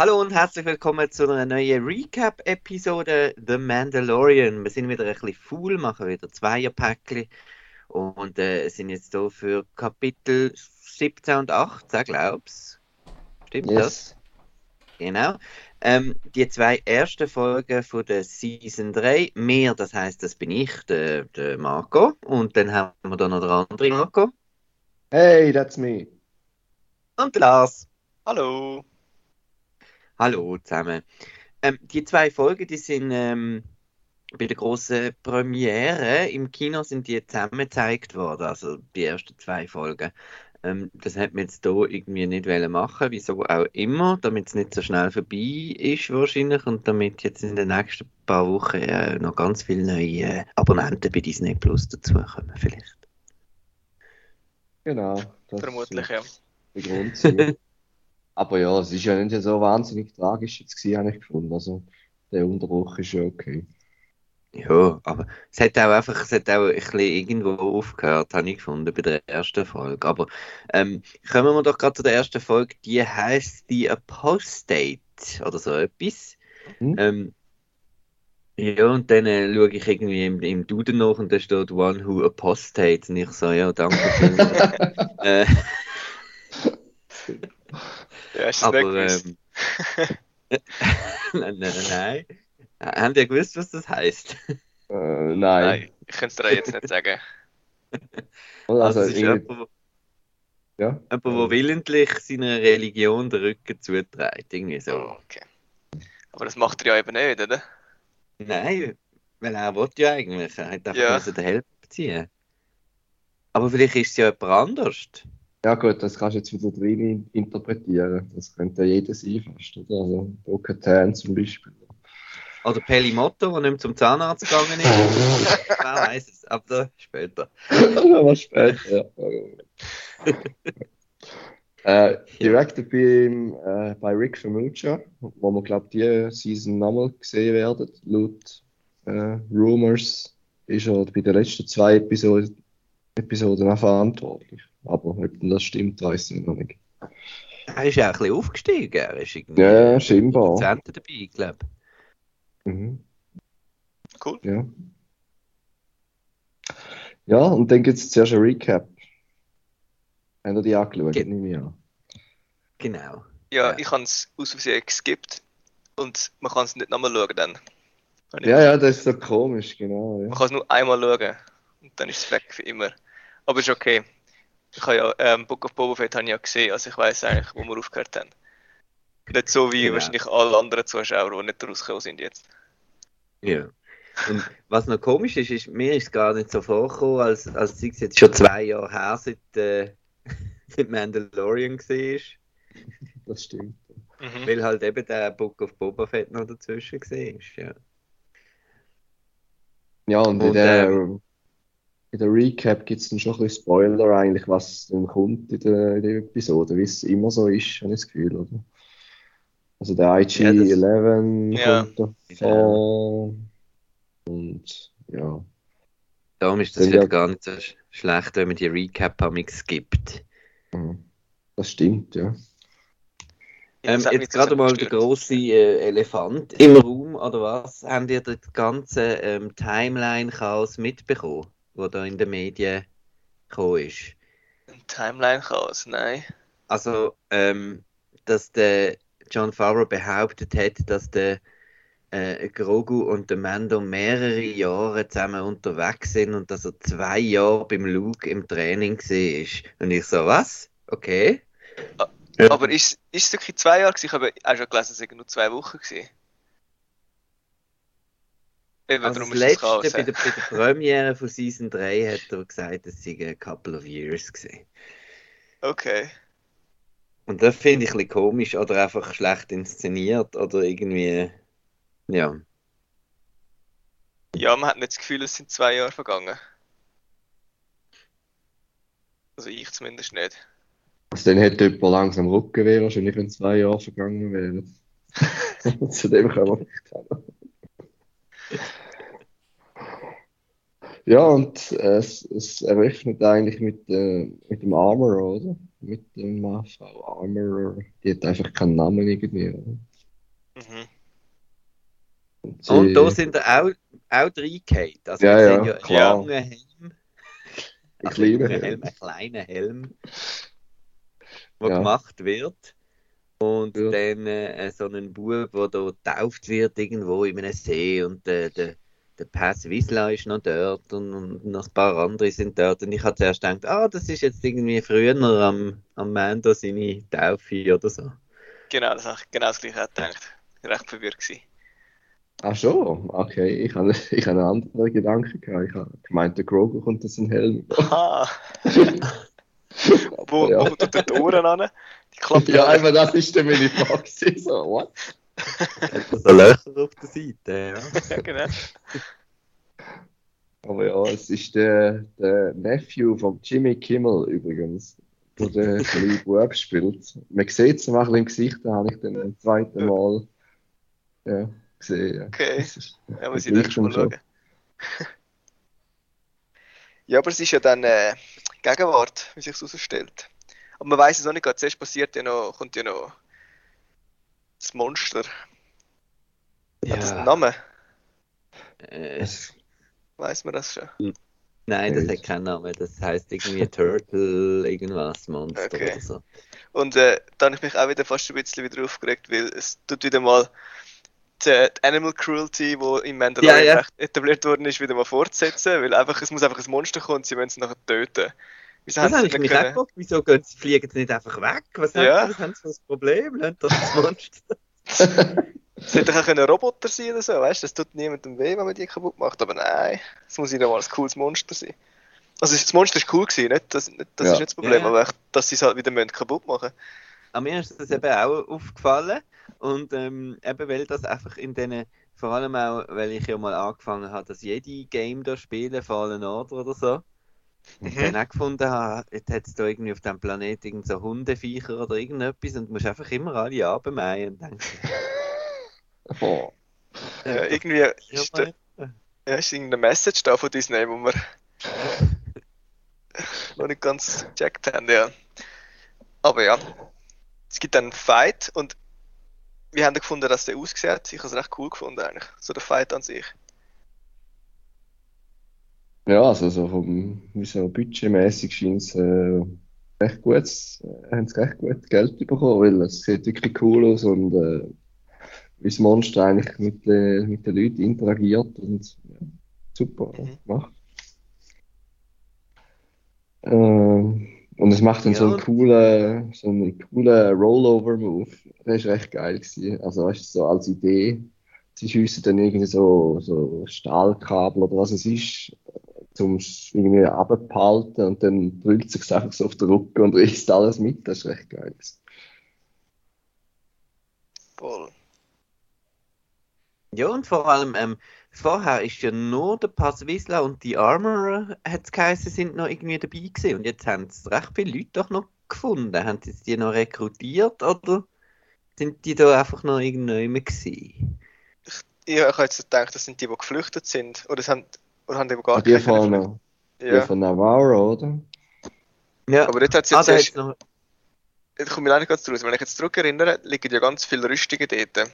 Hallo und herzlich willkommen zu einer neuen Recap-Episode The Mandalorian. Wir sind wieder ein bisschen faul, machen wieder Zweierpäckchen und äh, sind jetzt hier für Kapitel 17 und 18, glaub's. Stimmt Yes. das? Genau. Ähm, die zwei ersten Folgen von der Season 3. Mir, das heißt, das bin ich, der, der Marco. Und dann haben wir da noch den anderen Marco. Hey, that's me. Und Lars. Hallo. Hallo zusammen. Ähm, die zwei Folgen, die sind ähm, bei der großen Premiere im Kino sind die zusammen gezeigt worden, also die ersten zwei Folgen. Ähm, das hat man jetzt hier irgendwie nicht wollen machen, wieso auch immer, damit es nicht so schnell vorbei ist wahrscheinlich und damit jetzt in den nächsten paar Wochen äh, noch ganz viele neue Abonnenten bei Disney Plus dazukommen vielleicht. Genau. Das Vermutlich, ja. Der Grund. Aber ja, es ist ja nicht so wahnsinnig tragisch jetzt gewesen, habe ich gefunden. Also, der Unterbruch ist ja okay. Ja, aber es hat auch einfach, es hat auch ein bisschen irgendwo aufgehört, habe ich gefunden, bei der ersten Folge. Aber ähm, kommen wir doch gerade zu der ersten Folge, die heißt The Apostate oder so etwas. Mhm. Ähm, ja, und dann äh, schaue ich irgendwie im, im Duden nach und da steht One Who Apostates und ich so, ja, danke schön. äh, Ja, hast du es nicht aber gewusst? ähm, nein, nein, nein. Habt ihr gewusst, was das heißt? Äh, nein. Nein, ich könnte es dir jetzt nicht sagen. Also, Also, es ist irgendwie, jemand, ja. Jemand, der willentlich seiner Religion den Rücken zuträgt, irgendwie so. Oh, okay. Aber das macht er ja eben nicht, oder? Nein, weil er will ja eigentlich, er hat einfach Ja. den Helm ziehen. Aber vielleicht ist es ja jemand anders. Ja, gut, das kannst du jetzt wieder drin interpretieren. Das könnte ja jeder sein, fast, oder? Also, Bo-Katan zum Beispiel. Oder Peli Motto, der nicht mehr zum Zahnarzt gegangen ist. Wer weiß es, aber da später. Aber später, ja. äh, directed bei, äh, bei Rick Famucha, wo wir, glaube die Season nochmal gesehen werden. Laut äh, Rumors ist er bei den letzten zwei Episoden, Episoden auch verantwortlich. Aber ob das stimmt, weiß ich noch nicht. Er ist ja auch ein bisschen aufgestiegen. Er ist irgendwie Ja, scheinbar. Prozent dabei, glaube ich. Mhm. Cool. Ja. Ja, und dann gibt es zuerst ein Recap. Habt ihr die angeschaut? Ge- Nehme ich an. Genau. Ja, Ja. ich habe es aus Versehen geskippt und man kann es nicht nochmal schauen dann. Ja, ja, das ist so komisch, genau. Ja. Man kann es nur einmal schauen und dann ist es weg für immer. Aber ist okay. Ich habe ja ähm, Book of Boba Fett habe ich ja gesehen, also ich weiß eigentlich, wo wir aufgehört haben. Nicht so wie Genau. wahrscheinlich alle anderen Zuschauer, die nicht rausgekommen sind jetzt. Ja. Und was noch komisch ist, ist, mir ist es gar nicht so vorgekommen, als, als sei es jetzt schon zwei Jahre her, seit, äh, seit Mandalorian war. Das stimmt. Mhm. Weil halt eben der Book of Boba Fett noch dazwischen war. Ja. Ja, und, in, Und, der, ähm, in der Recap gibt es dann schon ein bisschen Spoiler eigentlich, was dann kommt in der, in der Episode, wie es immer so ist, habe ich das Gefühl, oder? Also der IG-11 Ja. kommt davor. Und ja. Darum ist das Dann vielleicht ja- gar nicht so sch schlecht, wenn man die Recap amix gibt. mhm. Das stimmt, ja. Ja, Ähm, das jetzt gerade mal der große äh, Elefant im Raum, oder was? Habt ihr das ganze ähm, Timeline-Chaos mitbekommen, wo da in den Medien gekommen ist? Ein Timeline-Chaos, nein. Also, ähm, dass der John Favreau behauptet hat, dass der äh, Grogu und der Mando mehrere Jahre zusammen unterwegs sind und dass er zwei Jahre beim Luke im Training war. Und ich so, was? Okay. Aber ist, ist es wirklich zwei Jahre? Ich habe auch schon gelesen, es waren nur zwei Wochen gewesen. Eben, Also das letzte, bei der, bei der Premiere von Season 3 hat er gesagt, es sei a couple of years gewesen. Okay. Und das finde ich ein bisschen komisch oder einfach schlecht inszeniert oder irgendwie, ja. Ja, man hat nicht das Gefühl, es sind zwei Jahre vergangen. Also ich zumindest nicht. Also dann hätte jemand langsam Rücken wäre, wahrscheinlich wenn zwei Jahre vergangen wären. Zu dem kann man nicht haben ja, und es, es eröffnet eigentlich mit, äh, mit dem Armor, oder? Mit dem AV Armor. Die hat einfach keinen Namen irgendwie, oder? Mhm. Und, sie... und da sind auch, auch Kate, Also ja, wir ja, sind ja einen langen Helm. Ein kleiner Helm. Helm. Ein kleiner Helm, der ja. gemacht wird. Und Ja. dann äh, so einen Bub, der da getauft wird irgendwo in einem See und der, der, der Pass Wisla ist noch dort und, und noch ein paar andere sind dort. Und ich habe zuerst gedacht, ah, das ist jetzt irgendwie früher am, am Mando seine Taufe oder so. Genau, das habe ich genau das gleiche gedacht. Recht verwirrt gewesen. Ach schon, okay. Ich habe ich hab einen anderen Gedanken gehabt. Ich habe gemeint, der Grogu kommt aus dem Helm. Aha! wo, ja. wo tut er die Ohren an? Die klappt Ja, aber das ist dann meine Frage. So, what? So Löcher auf der Seite, ja. ja, genau. Aber ja, es ist der, der Nephew von Jimmy Kimmel übrigens, der den kleinen Bub spielt. Man sieht es auch ein bisschen im Gesicht, da habe ich dann ein zweites Mal ja, gesehen. Ja. Okay. Das ist, Ja, muss ich nächstes Mal schauen. ja, aber es ist ja dann äh, Gegenwart, wie sich es herausstellt. Aber man weiß es noch nicht, gerade zuerst passiert ja noch, kommt ja noch das Monster. Hat das einen Namen? Äh, Weiß man das schon? nein, das hat keinen Namen. Das heißt irgendwie Turtle, irgendwas, Monster Okay. oder so. Und äh, da habe ich mich auch wieder fast ein bisschen wieder aufgeregt, weil es tut wieder mal die, die Animal Cruelty, die im Mandalorian Ja, ja. etabliert worden ist, wieder mal fortsetzen, weil einfach, es muss einfach ein Monster kommen und sie müssen es nachher töten. Wieso Das haben habe sie ich nicht mich auch wieso gehen sie, fliegen sie nicht einfach weg? Was, Ja. haben, sie für ein Problem? Doch das Monster. Es hätte auch ein Roboter sein oder so, weißt du? Das tut niemandem weh, wenn man die kaputt macht, aber nein, es muss wieder mal ein cooles Monster sein. Also das Monster ist cool gewesen, nicht? Das, nicht, das Ja. ist nicht das Problem, Ja, ja. aber echt, dass sie es halt wieder kaputt machen Aber mir ist das eben auch aufgefallen. Und ähm, eben weil das einfach in diesen, vor allem auch, weil ich ja mal angefangen habe, dass jede Game da spielen, Fallen Order oder so. Und Mhm. dann auch gefunden habe, jetzt hat es da irgendwie auf dem Planeten irgend so Hundeviecher oder irgendetwas und du musst einfach immer alle abmähen und denken, Oh. Ja, irgendwie ja, ist, da, ja, ist irgendeine Message da von Disney, wo wir noch nicht ganz gecheckt haben, ja. Aber ja, es gibt dann einen Fight und wir haben gefunden, dass der aussieht. Ich habe es recht cool gefunden eigentlich, so der Fight an sich. Ja, also so vom, so budgetmäßig scheint es äh, recht gut, äh, haben sie recht gut Geld bekommen, weil es sieht wirklich cool aus und äh, wie das Monster eigentlich mit, den mit den Leuten interagiert und ja, super Mhm. gemacht. Ähm, und es macht dann so Ja, einen coolen, so einen coolen Rollover-Move. Der ist recht geil gewesen. Also, weißt du, so als Idee. Sie schiessen dann irgendwie so, so Stahlkabel oder was es ist, zum irgendwie abbehalten und dann drückt sich einfach so auf den Rücken und reißt alles mit. Das ist recht geil. Voll. Ja, und vor allem, ähm, vorher ist ja nur der Pass Wisla und die Armorer, hat es geheißen, sind noch irgendwie dabei gewesen. Und jetzt haben es recht viele Leute doch noch gefunden. Haben sie die noch rekrutiert oder sind die da einfach noch irgendjemand gewesen? Ja, ich habe jetzt gedacht, das sind die, die geflüchtet sind. Oder, es haben, oder haben die, die gar Ah, die keine von, die Ja, von Navarro, oder? Ja, aber dort hat es ah, jetzt erst, noch, ich komme auch nicht ganz draus. Wenn ich jetzt zurückerinnere, liegen ja ganz viele Rüstungen dort, wo,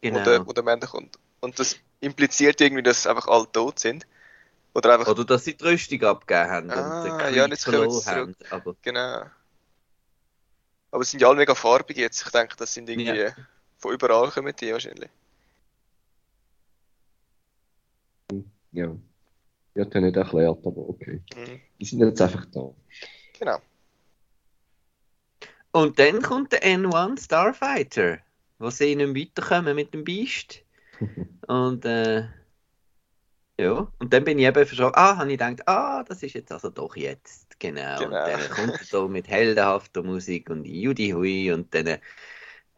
genau. der, wo der Mende kommt. Und das impliziert irgendwie, dass einfach alle tot sind. Oder einfach, Oder dass sie die Rüstung abgegeben haben Ah, und den ja, jetzt kommen verloren sie haben. Aber genau. Aber es sind ja alle mega farbig jetzt. Ich denke, das sind irgendwie von überall kommen die wahrscheinlich. Ja. Hat er nicht erklärt, aber okay. Mhm. Die sind jetzt einfach da. Genau. Und dann kommt der N1 Starfighter, wo sie nicht mehr weiterkommen mit dem Beast. Und äh, ja, und dann bin ich eben verschrocken. Ah, habe ich gedacht, ah, das ist jetzt also doch jetzt. Genau. Genau. Und dann kommt er so mit heldenhafter Musik und Judy Hui und dann äh,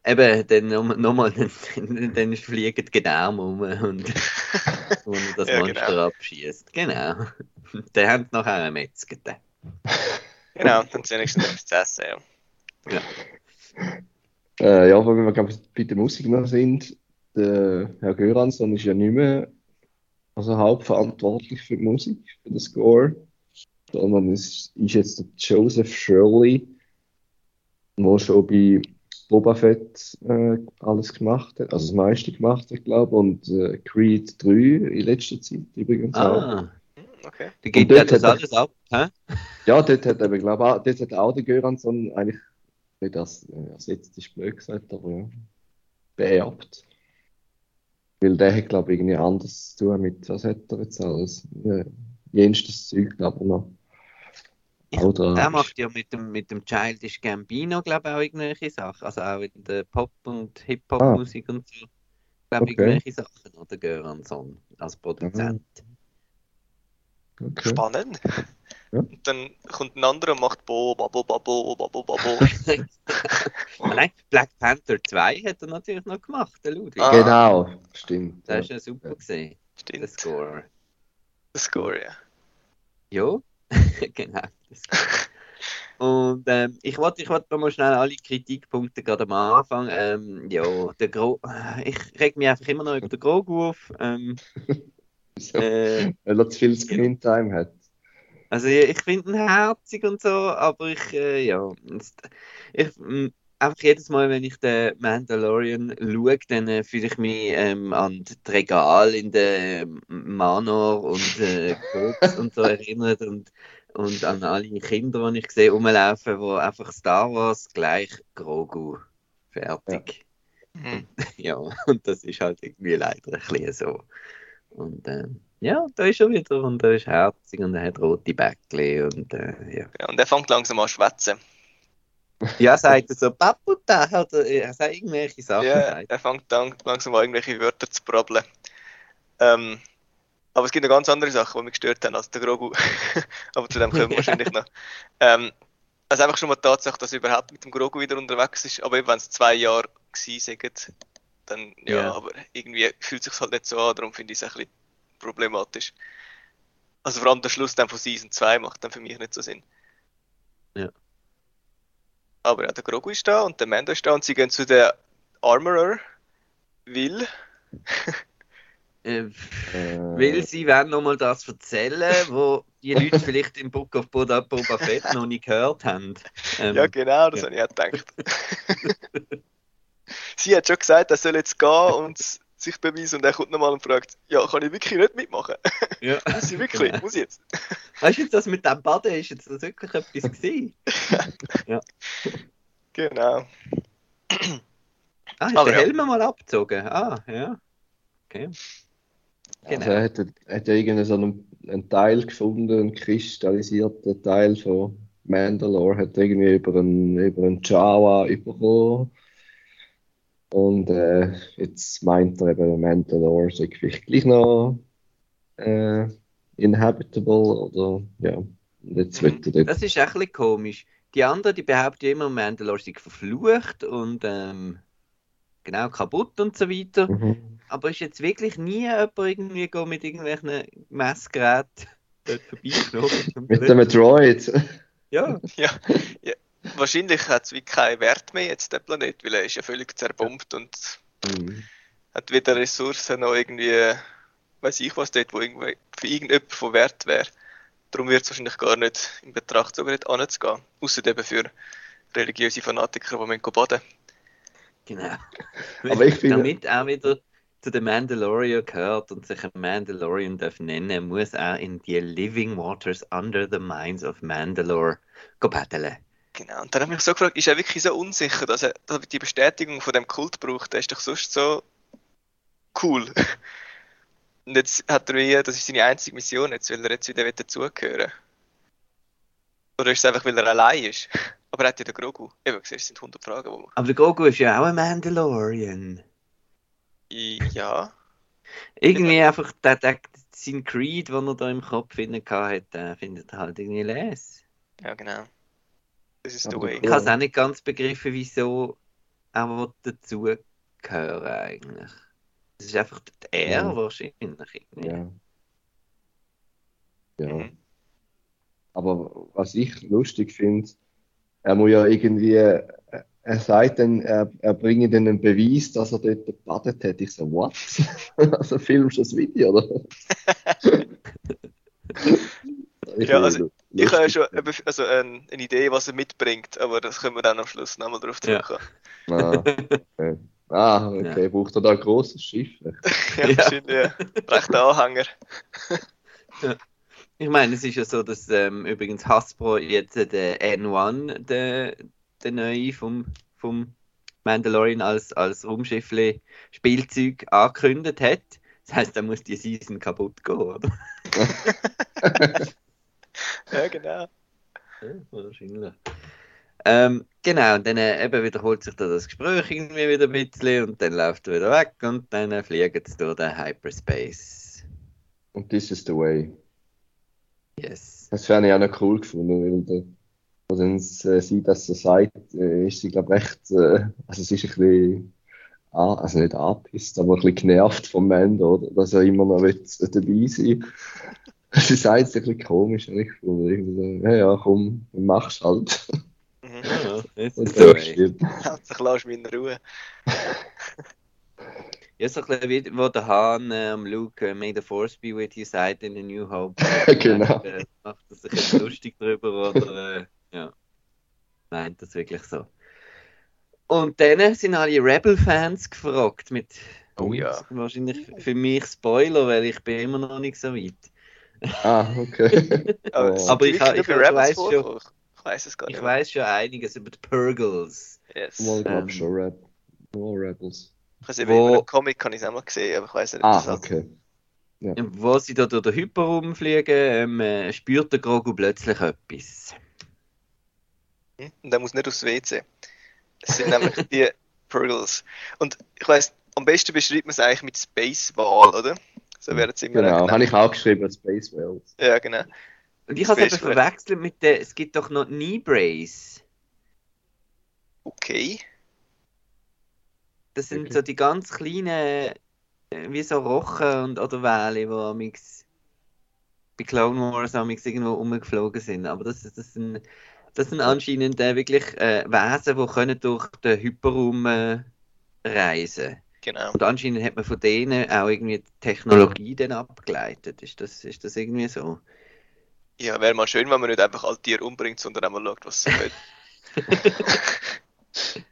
eben dann nochmal, noch dann, dann fliegen die Gedärme um und, und das Ja, Monster genau. abschießt. Genau. Dann haben sie nachher einen Metzger. Genau, dann sind wenigstens etwas zu essen, ja. Äh, ja, wenn wir glaub, bei der Musik noch sind, der Herr Göransson ist ja nicht mehr also hauptverantwortlich für die Musik, für den Score, sondern es ist jetzt der Joseph Shirley, der schon bei Boba Fett äh, alles gemacht hat, also das meiste gemacht hat, glaube ich, und äh, Creed 3 in letzter Zeit übrigens auch. Ah, Hm, Okay. Und er dort das hat alles ab. Hä? Ja, dort hat er, glaube ich, auch- dort hat auch der Göransson eigentlich nicht das äh, ersetzt, ist blöd gesagt, aber ja, beerbt. Weil der hat, glaube ich, irgendwie anders zu tun mit, was hat er jetzt alles? Ja, jenstes Zeug, glaube ich, noch. Da Der macht ja mit dem, mit dem Childish Gambino, glaube ich, auch irgendwelche Sachen. Also auch in der Pop- und Hip-Hop-Musik und so. Glaube ich, Okay. irgendwelche Sachen. Oder Göransson als Produzent. Okay. Spannend. Ja. Und dann kommt ein anderer und macht Bo, Babo, Babo, Babo, Babo. Nein, Black Panther 2 hat er natürlich noch gemacht, der Ludwig. Ah. Genau, stimmt. Das Ja. ist ja super gesehen, der Stimmt. Score. Der Score, ja. Ja, genau. Das Und ähm, ich wollte ich wollt mal schnell alle Kritikpunkte gerade am Anfang. Ähm, ja, der Gro ich reg mich einfach immer noch über den Grogu auf. Ähm, So, äh, Weil er zu viel Screentime hat. also ich, ich finde ihn herzig und so, aber ich, äh, ja, ich, m, einfach jedes Mal, wenn ich den Mandalorian schaue, dann äh, fühle ich mich ähm, an die Regal in der Manor und äh, und so erinnert und, und an alle Kinder, die ich sehe, rumlaufen, wo einfach Star Wars gleich Grogu. Fertig. Mhm. Ja, und das ist halt irgendwie leider ein bisschen so. Und ähm, ja, da ist er wieder und er ist herzig und er hat rote Bäckchen und äh, ja. ja. Und er fängt langsam an zu schwätzen. Ja, sagt er so, Paputa, hat er, er sagt irgendwelche Sachen. Ja, er fängt langsam an, irgendwelche Wörter zu brabbeln. Ähm, aber es gibt noch ganz andere Sachen, die mich gestört haben als der Grogu. aber zu dem kommen wir wahrscheinlich noch. Ähm, also einfach schon mal die Tatsache, dass er überhaupt mit dem Grogu wieder unterwegs ist. Aber eben, wenn es zwei Jahre gewesen sind, dann ja, Ja. aber irgendwie fühlt es sich halt nicht so an, darum finde ich es ein bisschen problematisch. Also vor allem der Schluss dann von Season 2 macht dann für mich nicht so Sinn. Ja. Aber ja, der Grogu ist da und der Mando ist da und sie gehen zu der Armorer, Will. Äh, Äh, Weil sie werden nochmal das erzählen, wo die Leute vielleicht im Book of Boba, Boba Fett noch nicht gehört haben. Ähm, Ja, genau, das ja. habe ich auch gedacht. sie hat schon gesagt, er soll jetzt gehen und sich beweisen und er kommt nochmal und fragt, ja, kann ich wirklich nicht mitmachen? ja. Muss ich wirklich? Genau. Muss ich jetzt? Weißt du, jetzt das mit dem Baden ist jetzt das wirklich etwas gewesen? Genau. Ah, hat Aber der ja. Helm mal abgezogen? Ah, ja. Okay. Also Genau. er hat, hat irgendeinen so einen, einen Teil gefunden, einen kristallisierten Teil von Mandalore, hat irgendwie über einen, über einen Jawa bekommen. Und äh, jetzt meint er eben, Mandalore sei vielleicht gleich noch äh, inhabitable oder ja. Und jetzt Mhm. wird er dort. Das ist ein bisschen komisch. Die anderen, die behaupten immer, Mandalore sei verflucht und ähm, genau kaputt und so weiter. Mhm. Aber ist jetzt wirklich nie jemand irgendwie go mit irgendwelchen Messgeräten dort vorbeigeflogen? und Mit dem Droid. Ja, Ja, ja. Wahrscheinlich hat es wie keinen Wert mehr jetzt, der Planet, weil er ist ja völlig zerbombt und Mhm. hat weder Ressourcen noch irgendwie, weiß ich was dort, wo irgendwie für irgendjemand von Wert wäre. Darum wird es wahrscheinlich gar nicht in Betracht sogar nicht anzugehen. Außer eben für religiöse Fanatiker, die müssen baden genau. Aber ich finde- Damit auch wieder zu den Mandalorian gehört und sich ein Mandalorian darf nennen, muss er in die Living Waters under the Mines of Mandalore paddeln. Genau. Und dann habe ich mich so gefragt, ist er wirklich so unsicher, dass er, dass er die Bestätigung von dem Kult braucht? Der ist doch sonst so cool. Und jetzt hat er wie, das ist seine einzige Mission, jetzt will er jetzt wieder wieder dazugehören. Oder ist es einfach, weil er allein ist? Aber er hat ja den Grogu. Eben, siehst, es sind 100 Fragen, wo man... Aber der Grogu ist ja auch ein Mandalorian. Ja. Irgendwie einfach der, der, sein Creed, den er da im Kopf finden hat, der findet er halt irgendwie les. Ja, genau. Das ist the Aber way. Ich habe es auch nicht ganz begriffen, wieso er dazugehören eigentlich. Das ist einfach er Ja. wahrscheinlich. Irgendwie. Ja. Ja. Mhm. Aber was ich lustig finde, er muss ja irgendwie, er sagt dann, er, er bringe dann einen Beweis, dass er dort gebadet hat. Ich so, what? also filmst du das Video, oder? Ist Ja, also- lustig. Ich habe ja schon eben- also eine, eine Idee, was er mitbringt, aber das können wir dann am Schluss nochmal drauf Ja. zurückkommen. Ah, okay. Ah, okay. Braucht er da ein grosses Schiff? Ja, Ja. ja. Recht Anhänger. Ich meine, es ist ja so, dass ähm, übrigens Hasbro jetzt äh, den N1, der, der neue vom, vom Mandalorian als, als Raumschiffle Spielzeug angekündigt hat. Das heißt, da muss die Season kaputt gehen, oder? Ja, genau. Ja, wahrscheinlich. Ähm, genau, und dann äh, eben wiederholt sich da das Gespräch irgendwie wieder ein bisschen und dann läuft er wieder weg und dann äh, fliegen sie durch den Hyperspace. Und this is the way. Yes. Das fände ich auch noch cool gefunden, weil der, wo dann äh, sie das so sagt, äh, ist sie, glaube ich, recht, äh, also sie ist ein bisschen, ah, also nicht angepisst, aber ein bisschen genervt vom Mando, oder, dass er immer noch will, äh, dabei sein Sie sagt es ein bisschen komisch, habe ich. Irgendwie so, ja, ja, komm, mach's halt. Mhm. Ja, this Und is so the way. stimmt. Hauptsächlich lass mich in Ruhe. Ja, so ein bisschen wie wo der Hahn ähm, Luke, äh, May the Force be with you, sagt in A New Hope. Genau. Äh, macht er sich jetzt lustig drüber oder äh, ja, meint das wirklich so. Und dann sind alle Rebel-Fans gefragt mit Oh ja. wahrscheinlich für mich Spoiler, weil ich bin immer noch nicht so weit. Ah, okay. Aber, Oh. Aber ich ich Rebels weiss schon-? Ich weiß es gar nicht. Ich weiß schon einiges über die Purgles. Yes. Mal, Ich glaube Ähm, schon Reb nur Rebels. weiß nicht, Wo- in einem Comic kann ich es auch mal gesehen, aber ich weiß nicht, ob Ah, okay. Wo sie da durch den Hyperraum fliegen, ähm, äh, spürt der Grogu plötzlich etwas. Hm? Und der muss nicht aufs WC. Es sind nämlich die Purgles. Und ich weiß, am besten beschreibt man es eigentlich mit Space Wall, oder? So wäre es immer Genau, habe ich auch geschrieben als Space Whales. Ja, genau. Und ich habe es eben verwechselt mit der, es gibt doch noch Knee Brace. Okay. Das sind Okay. so die ganz kleinen, äh, wie so Rochen und, oder Wale, die amix bei Clone Wars amix irgendwo rumgeflogen sind. Aber das, das, sind, das sind anscheinend äh, wirklich äh, Wesen, die können durch den Hyperraum äh, reisen Genau. Und anscheinend hat man von denen auch irgendwie die Technologie dann abgeleitet. Ist das, ist das irgendwie so? Ja, wäre mal schön, wenn man nicht einfach alle Tiere umbringt, sondern einmal schaut, was sie können.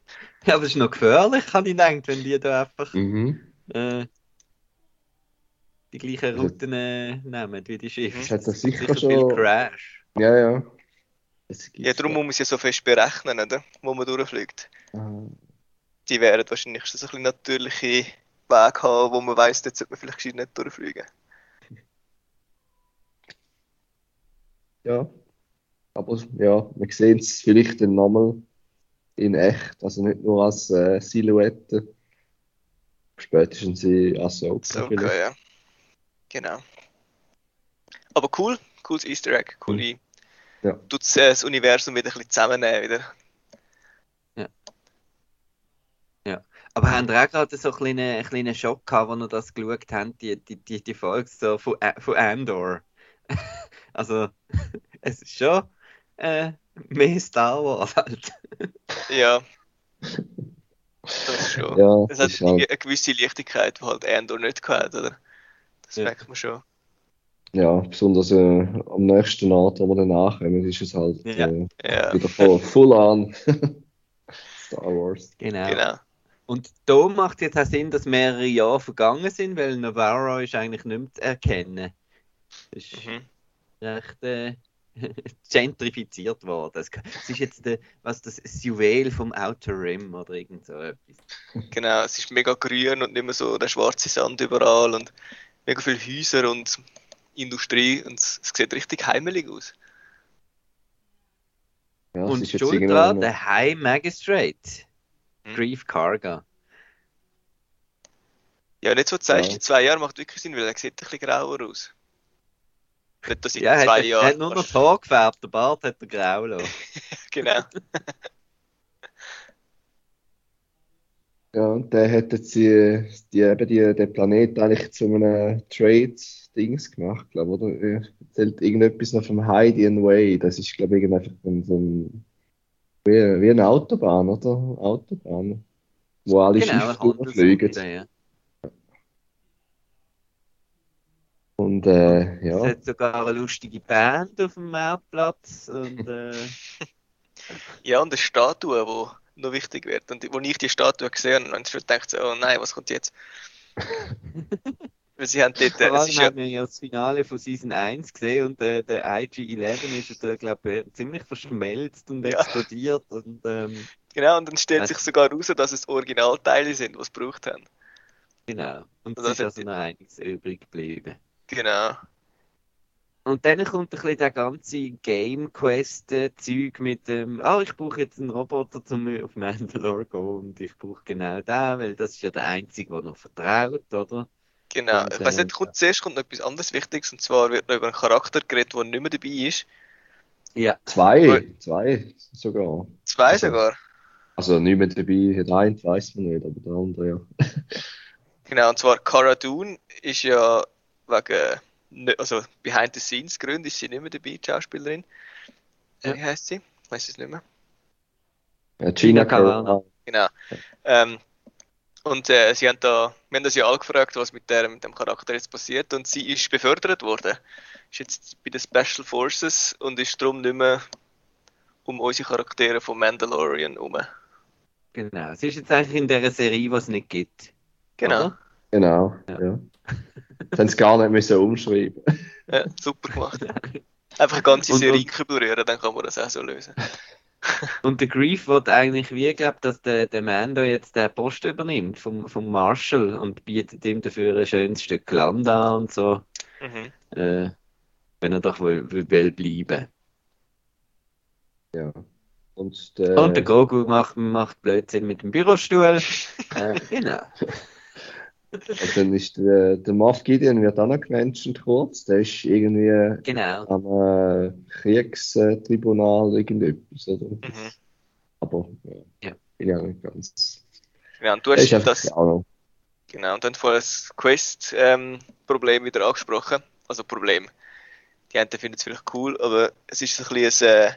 Ja, aber es ist noch gefährlich, habe ich gedacht, wenn die da einfach Mhm. äh, die gleichen Routen äh, nehmen wie die Schiffe. Das hat doch sicher viel schon- Crash. Ja, ja. Es Ja, darum muss man sie so fest berechnen, oder? Wo man durchfliegt. Ah, Die werden wahrscheinlich so ein bisschen natürliche Wege haben, wo man weiss, dort sollte man vielleicht gescheit nicht durchfliegen. Ja. Aber ja, wir sehen es vielleicht dann nochmal in echt, also nicht nur als äh, Silhouette. Spätestens in Ahsoka So, vielleicht. okay, ja. Genau. Aber cool, cooles Easter Egg, coole. Ja. Tut äh, das Universum wieder ein bisschen zusammennehmen wieder. Aber haben ihr auch gerade so einen kleinen, einen kleinen Schock gehabt, als ihr das geschaut habt, die, die, die, die Folge so von, A- von Andor? also, es ist schon äh, mehr Star Wars halt. Ja. Das ist schon. Ja, Es das hat ist irgendwie halt, eine gewisse Leichtigkeit, die halt Andor nicht gehabt, oder? Das Ja. merkt man schon. Ja, besonders äh, am nächsten Ort, wo wir danach kommen, ist es halt Ja. äh, Ja, wieder voll, full an Star Wars. Genau. genau. Und da macht jetzt auch Sinn, dass mehrere Jahre vergangen sind, weil Navarro ist eigentlich nicht mehr zu erkennen. Ist Mhm. recht äh, gentrifiziert worden. Es es ist jetzt der, was das das Juwel vom Outer Rim oder irgend so etwas. Genau, es ist mega grün und nicht mehr so der schwarze Sand überall und mega viele Häuser und Industrie und es, es sieht richtig heimelig aus. Ja, Und noch- der High Magistrate, Hm. Grief Karga. Ja, nicht so zeigst, Ja. in zwei Jahren macht wirklich Sinn, weil er sieht ein bisschen grauer aus. Nicht, dass in Ja, zwei hat, er Jahren. hat nur noch das Haar gefärbt, der Bart hat er grau lassen. Genau. Ja, und der hat jetzt die, die, eben die, den Planet eigentlich zu einem Trade-Dings gemacht, glaube ich, oder? Er erzählt irgendetwas noch vom Hydian Way. Das ist, glaube ich, einfach ein, so ein, wie, wie eine Autobahn, oder? Autobahn. Wo alle Genau, Schiffe durchfliegen. Handelsroute, ja. Und Und äh, Es ja, hat sogar eine lustige Band auf dem Marktplatz. Und, äh, Ja, und eine Statue, die noch wichtig wird. Und wo ich die Statue gesehen habe, schon gedacht, so, oh nein, was kommt jetzt? Weil sie haben dort, äh, vor es allem ist ja, haben wir ja das Finale von Season 1 gesehen und äh, der IG-11 ist da, glaube ich, ziemlich verschmelzt und Ja. explodiert. Und, ähm, genau, und dann stellt sich sogar raus, dass es Originalteile sind, die sie gebraucht haben. genau. Und Also es ist also noch einiges übrig geblieben. Genau. Und dann kommt ein bisschen der ganze Game Quest äh, Zeug mit dem, ah, ich brauche jetzt einen Roboter zum auf Mandalore gehen und ich brauche genau den, weil das ist ja der einzige, der noch vertraut, oder? Genau. Und, Ich weiß äh, nicht, kommt, zuerst kommt noch etwas anderes Wichtiges, und zwar wird noch über einen Charakter geredet, der nicht mehr dabei ist. Ja, zwei, zwei sogar. Zwei Also- sogar. Also nicht mehr dabei, der eine weiß man nicht, aber der andere ja. Genau, und zwar Cara Dune ist ja wegen, ne- also behind the scenes Gründen ist sie nicht mehr dabei, die Schauspielerin. Ja. Wie heißt sie? Weiß es nicht mehr. Äh, Gina. Carano. Genau. Ähm, und äh, sie haben da, wir haben das ja alle gefragt, was mit, der, mit dem Charakter jetzt passiert, und sie ist befördert worden. Ist jetzt bei den Special Forces und ist darum nicht mehr um unsere Charaktere von Mandalorian herum. genau. Es ist jetzt eigentlich in der Serie, die es nicht gibt. Genau. Oder? Genau, Ja. ja. Haben sie gar nicht müssen umschreiben. Ja, super gemacht. Einfach eine ganze Und- Serie und- berühren, dann kann man das auch so lösen. Und der Grief wird eigentlich wie glaubt, dass der, der Mando jetzt den Post übernimmt vom, vom Marshall und bietet ihm dafür ein schönes Stück Land an und so, Mhm. äh, wenn er doch will, will, will bleiben. Ja. Und der, Und der Grogu macht, macht Blödsinn mit dem Bürostuhl. äh, genau. und dann ist der, der Moff Gideon wird auch noch gemenschent kurz. Der ist irgendwie Genau. am äh, Kriegstribunal irgendetwas, oder? Mhm. Aber ja, Ja. bin ja nicht ganz. Genau, und du hast das, genau, und dann vorhin das Quest-Problem wieder angesprochen. Also Problem. Die einen finden es vielleicht cool, aber es ist so ein bisschen ein, äh,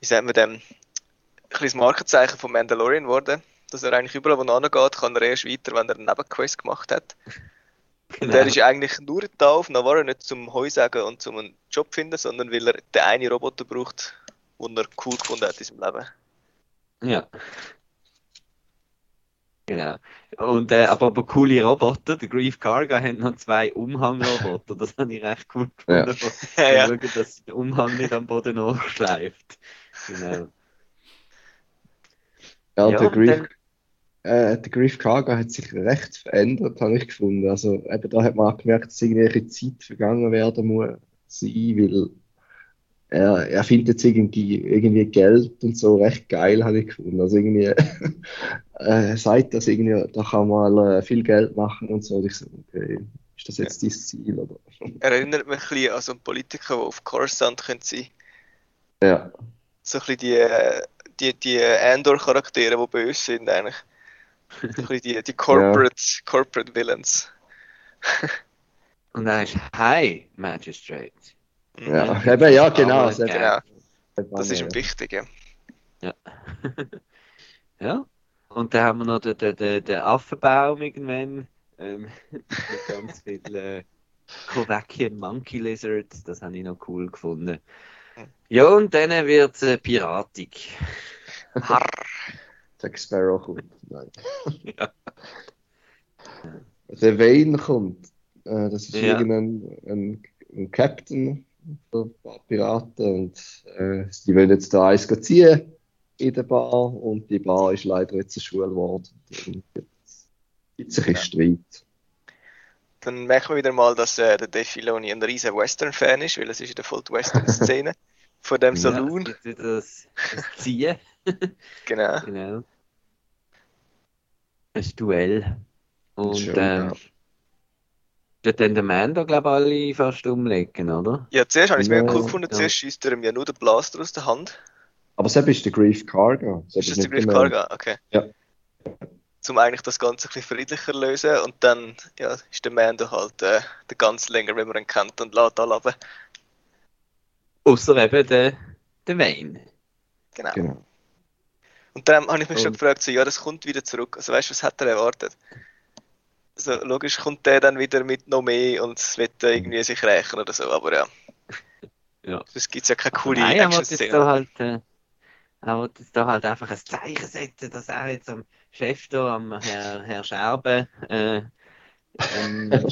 wie sagt man dem, ein bisschen das Markenzeichen von Mandalorian geworden. Dass er eigentlich überall, wo er hingeht, kann er erst weiter, wenn er einen Nebenquest gemacht hat. Und genau. der ist eigentlich nur da auf Navarre nicht zum Heu sagen und zum einen Job finden, sondern weil er den einen Roboter braucht, den er cool gefunden hat in seinem Leben. Ja. Genau. Und, äh, aber, aber coole Roboter. Der Grief Karga hat noch zwei Umhangroboter. Das habe ich recht cool gefunden. Ja, Ja, ja. Schauen, dass der Umhang nicht am Boden nachschleift. Genau. Ja, Ja, der und Grief, dann- äh, der Grief Karga hat sich recht verändert, habe ich gefunden. Also eben da hat man auch gemerkt, dass irgendwelche Zeit vergangen werden muss sein, weil er, er findet jetzt irgendwie, irgendwie Geld und so recht geil, habe ich gefunden. Also irgendwie, äh, sagt das irgendwie, da kann man äh, viel Geld machen und so. Und ich so, okay, ist das jetzt dein Ziel, oder? Er erinnert mich ein bisschen an so einen Politiker, der auf Coruscant könnte sein. Ja, So ein bisschen die, äh, die, die Andor-Charaktere, die böse sind eigentlich. Ein die, die Corporate, Corporate Villains. Und dann ist Hi, Magistrate. Ja, eben, ja, genau. Genau, eben, das ist äh, ihm wichtig. Ja. Ja. ja. Und dann haben wir noch den, den, den, Affenbaum irgendwann. Ähm, mit ganz viel äh, Kovakian Monkey Lizards. Das habe ich noch cool gefunden. Ja, und dann wird es äh, piratig. Harr. Jack Sparrow kommt. Nein. Ja. Der Wayne kommt. Äh, das ist Ja. irgendein ein, ein Captain paar Piraten und äh, die wollen jetzt da eins ziehen in der Bar und die Bar ist leider jetzt eine Schule geworden. Und jetzt gibt es ein bisschen Streit. Dann merken wir wieder mal, dass äh, der Dave Filoni ein riesen Western-Fan ist, weil es ist in der Full Western-Szene von dem Saloon. Ja, das, das Ziehen. Genau. Genau. Ein Duell. Und Schön, ähm, ja. wird dann der Mando, glaube ich, alle fast umlegen, oder? Ja, zuerst habe ich es mega Ja, cool gefunden. ja. Zuerst schießt er ihm ja nur den Blaster aus der Hand. Aber selbst ist der Grief Cargo. Ist das der der- Karga? Okay. Ja. Zum eigentlich das Ganze ein bisschen friedlicher lösen und dann ja, ist der Mando halt äh, der ganz länger, wenn man ihn kennt, und lädt alle runter. Außer eben der, der Wayne. Genau. Genau. Und dann habe ich mich schon gefragt, so, ja, das kommt wieder zurück. Also weißt du, was hat er erwartet? Also, logisch kommt der dann wieder mit noch mehr und es wird irgendwie sich rächen oder so, aber ja. Ja. Es gibt ja keine coole Nein, Action-Szene. da halt, äh, er will jetzt da halt einfach ein Zeichen setzen, dass er jetzt am Chef da, am Herr, Herr Scherben, äh, ähm,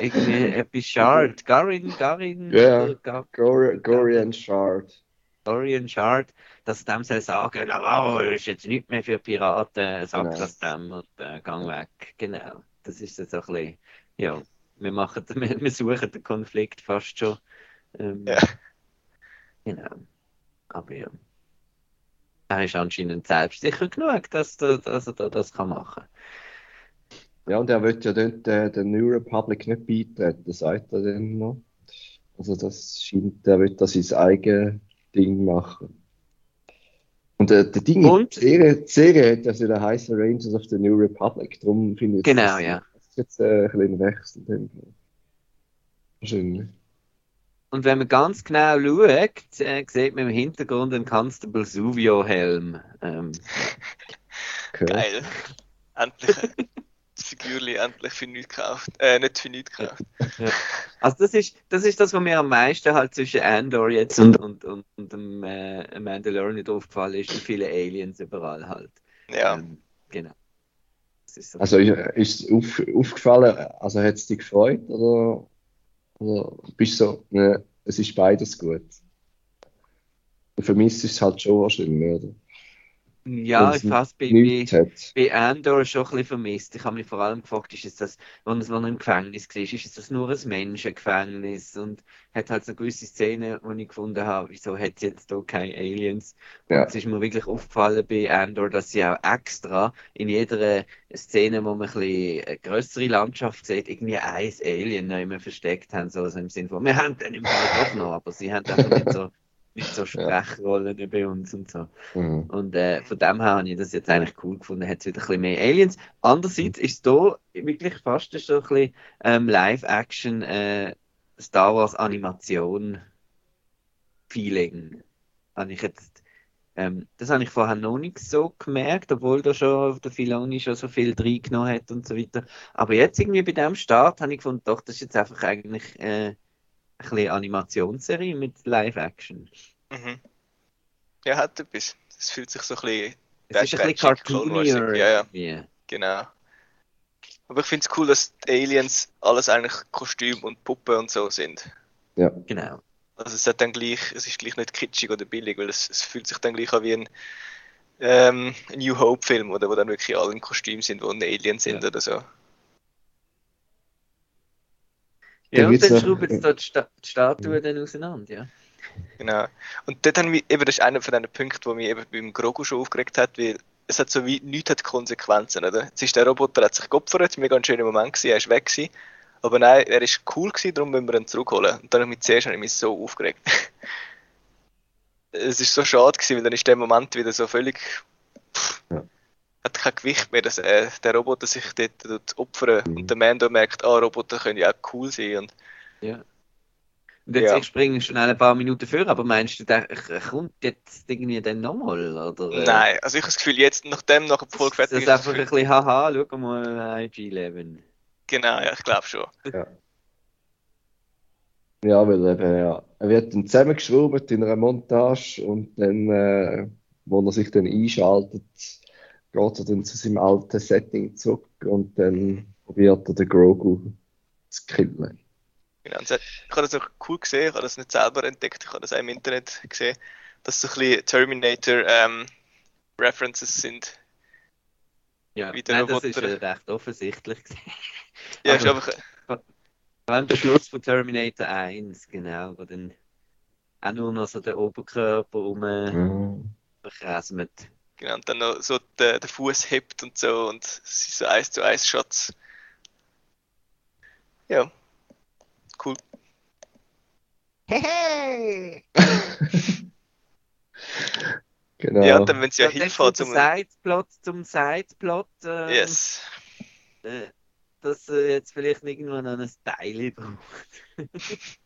irgendwie etwas Shard, Garin, Garin, Ja. oder Gar- Gor Gorian Shard. Dorian Shard, dass dem soll sagen, oh, ist jetzt nicht mehr für Piraten, sag Genau. das dem und äh, gang weg. Genau. Das ist jetzt so ein bisschen, ja, wir machen, wir, wir suchen den Konflikt fast schon. Ähm, Ja. Genau. Aber ja. Er ist anscheinend selbstsicher genug, dass, er- dass er da das kann machen Ja, und er wird ja dort äh, der New Republic nicht beitreten, sagt er dann noch. Also das scheint, er wird da sein eigenes Ding machen. Und äh, der Ding, Und? die Serie, Serie hat ja so der heißen Rangers of the New Republic, darum finde ich Genau, das, ja. das ist jetzt äh, ein bisschen ein Wechsel. Wahrscheinlich. Und wenn man ganz genau schaut, äh, sieht man im Hintergrund einen Constable Suvio-Helm. Ähm, Okay. Geil. Endlich Figürli endlich für nichts gekauft. Äh, nicht für nichts gekauft. Also das ist, das ist das, was mir am meisten halt zwischen Andor jetzt und, und, und, und dem äh, Mandalorian nicht aufgefallen ist, wie viele Aliens überall halt. Ja. Ähm, genau. Das ist so. Also ist es auf, aufgefallen, also hat es dich gefreut oder, oder bist du so, ne, es ist beides gut? Und vermisst es halt schon wahrscheinlich, oder? Ja, ich es fast bei, bei, Andor schon ein bisschen vermisst. Ich habe mich vor allem gefragt, ist es das, wenn er im Gefängnis war, ist das nur ein Menschengefängnis? Und hat halt so gewisse Szenen, die ich gefunden habe, wieso hat es jetzt da keine Aliens? Und Ja. es ist mir wirklich aufgefallen bei Andor, dass sie auch extra in jeder Szene, wo man ein bisschen eine grössere Landschaft sieht, irgendwie ein Alien noch immer versteckt haben, so also im Sinne von, wir haben den im Fall doch noch, aber sie haben einfach nicht so, nicht so Sprechrollen bei uns und so. Mhm. Und äh, von dem her habe ich das jetzt eigentlich cool gefunden, hat es wieder ein bisschen mehr Aliens. Andererseits ist es da wirklich fast so ein bisschen ähm, Live-Action äh, Star Wars Animation Feeling. Habe ich jetzt, ähm, das habe ich vorher noch nicht so gemerkt, obwohl da schon der Filoni schon so viel reingenommen hat und so weiter. Aber jetzt irgendwie bei dem Start habe ich gefunden, doch, das ist jetzt einfach eigentlich äh, bisschen Animationsserie mit Live-Action. Mhm. Ja, hat etwas. Es fühlt sich so ein bisschen. Es ist ein bisschen cartoonier. ja, ja. Genau. Aber ich finde es cool, dass die Aliens alles eigentlich Kostüm und Puppe und so sind. Genau. Also es hat dann gleich, es ist gleich nicht kitschig oder billig, weil es, es fühlt sich dann gleich an wie ein ähm, New Hope Film, oder wo dann wirklich alle in Kostüm sind, wo ein Alien sind Ja. oder so. Ja, und dann schrauben sie da die, Sta die Statue dann auseinander, ja. Genau. Und dort haben wir, eben, das ist einer von den Punkten, wo mich eben beim Grogu schon aufgeregt hat, weil es hat so wie nichts hat Konsequenzen, oder? Jetzt ist der Roboter, hat sich geopfert, mega ein schöner Moment gewesen, er ist weg gewesen. Aber nein, er ist cool gewesen, darum müssen wir ihn zurückholen. Und dann habe ich mich zuerst ich mich so aufgeregt. es ist so schade gewesen, weil dann ist der Moment wieder so völlig, pff, Ja. Hat kein Gewicht mehr, dass äh, der Roboter sich dort, dort opfert Mhm. und der Mando merkt, ah, Roboter können ja auch cool sein und Und jetzt Ja. ich springe schnell ein paar Minuten vor, aber meinst du, der kommt jetzt irgendwie dann nochmal? Oder, äh, Nein, also ich habe das Gefühl, jetzt, nachdem nach der Folge Das fertig ist ist, einfach ein bisschen, haha, schau mal, IG-11. genau, ja, ich glaube schon. Ja, weil eben, ja, er wird dann zusammengeschraubt in einer Montage und dann, äh, wo er sich dann einschaltet, geht er dann zu seinem alten Setting zurück und dann probiert er den Grogu zu killen. Genau. Ich habe das auch cool gesehen, ich habe das nicht selber entdeckt, ich habe das auch im Internet gesehen, dass so ein bisschen Terminator ähm, References sind. Ja, Wie der nein, das ist recht offensichtlich. Ja, Also- ist einfach, Vor allem der Schluss von Terminator 1, genau, wo dann auch nur noch so der Oberkörper um verkräsmet. Genau, und dann noch so der, der Fuß hebt und so und es sind so eins zu eins Shots. Ja, cool. Hey! Genau. Ja, und dann, wenn sie ja Ja, der zum. Sideplot zum Sideplot, ähm, Yes. äh, dass er jetzt vielleicht irgendwann noch ein Teil braucht.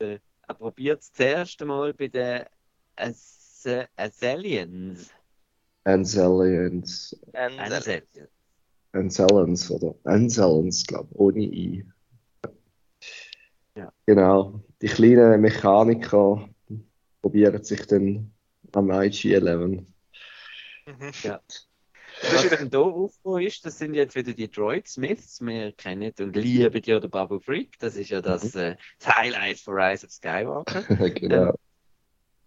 äh, er probiert es das erste Mal bei den As Azalians. Ansel. Ansellans oder Ansellans, glaube ich, ohne I. Ja. Genau. Die kleinen Mechaniker probieren sich dann am IG-11. Mhm. Ja. Was dann hier aufgekommen ist, das sind jetzt wieder die Droid Smiths. Wir kennen und lieben ja den Babu Freak. Das ist ja das, äh, das Highlight von Rise of Skywalker. genau.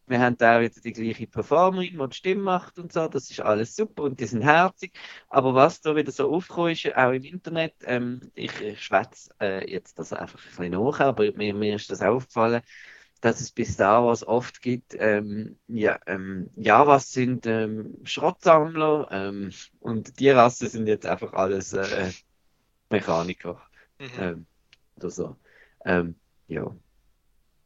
Wir haben da wieder die gleiche Performerin, die Stimme macht und so. Das ist alles super und die sind herzig. Aber was da wieder so aufgekommen ist, auch im Internet, ähm, ich, ich schwätze äh, jetzt das einfach ein bisschen nach, aber mir, mir ist das aufgefallen, dass es bei Star Wars oft gibt, ähm, ja, ähm, Javas sind ähm, Schrottsammler ähm, und die Rasse sind jetzt einfach alles äh, Mechaniker mhm. ähm, oder so. Ähm, ja.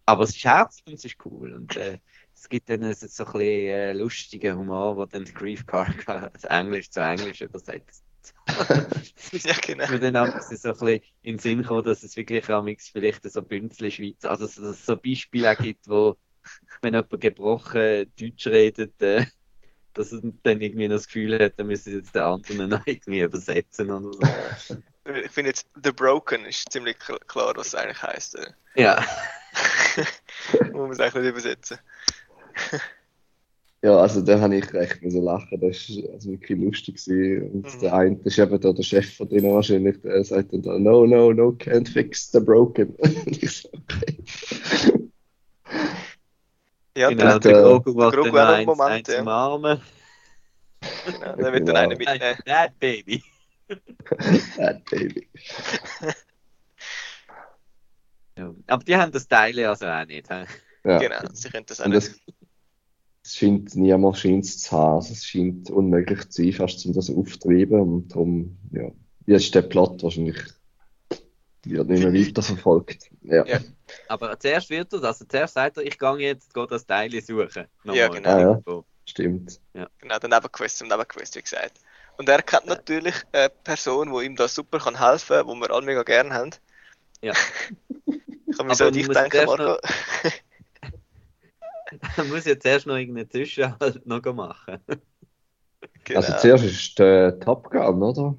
Aber es ist herzig und es ist cool. Und äh, es gibt dann so so ein bisschen äh, lustigen Humor, wo dann Grief Karka das Englisch zu Englisch übersetzt. ja, genau. mir dann auch so ein bisschen in den Sinn kommen, dass es wirklich amix vielleicht so Bünzli Schweiz, also dass es so Beispiele gibt, wo wenn jemand gebrochen Deutsch redet, äh, dass er dann irgendwie noch das Gefühl hat, er müsse jetzt den anderen noch irgendwie übersetzen oder so. Ich finde jetzt The Broken ist ziemlich kl- klar, was es eigentlich heisst. Äh. Ja. Muss man es eigentlich nicht übersetzen. Ja, also da habe ich recht müssen lachen. Das war also wirklich lustig. Gewesen. Und Mhm. der eine, das ist eben da der Chef von denen wahrscheinlich, der sagt dann da, no, no, no, can't fix the broken. Und ich so, okay. Ja, genau, der äh, Grogu macht Grogu dann eins, Moment, eins ja. umarmen. genau, dann wird dann einer mitnehmen. That baby. Bad baby. Ja. Aber die haben das Teil also auch nicht. Ja. Genau, sie können das auch Und nicht. das, es scheint niemand scheint's zu haben. Also es scheint unmöglich zu sein, fast um das aufzutreiben. Und darum, ja, jetzt ist der Plot wahrscheinlich wird nicht mehr weiterverfolgt. Ja. Ja. Aber zuerst wird er, also zuerst sagt er, ich gehe jetzt gehe das Teil suchen. Nochmal Ja, genau. Ah, ja. Stimmt. Genau, der Nebenquest, im Nebenquest, wie gesagt. Und er kennt natürlich eine Person, die ihm da super kann helfen kann, die wir alle mega gerne haben. Ja. Ich kann mir Aber so an dich denken, Marco. Man muss ja zuerst noch irgendeinen Zwischenhalt noch machen. Genau. Also zuerst ist der Top Gun, oder?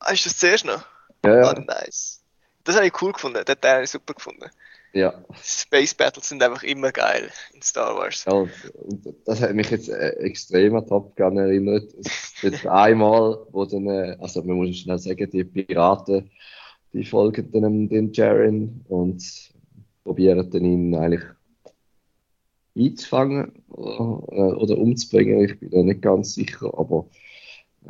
ah, ist das zuerst noch? Ja, Ah, ja. nice. Das habe ich cool gefunden, das habe ich super gefunden. ja. Space Battles sind einfach immer geil in Star Wars. Ja, und, und das hat mich jetzt äh, extrem an Top Gun erinnert. Gibt einmal, wo dann, äh, also man muss schnell sagen, die Piraten, die folgen dann dem Jaren und probieren dann ihn eigentlich einzufangen oder, äh, oder umzubringen. Ich bin da nicht ganz sicher, aber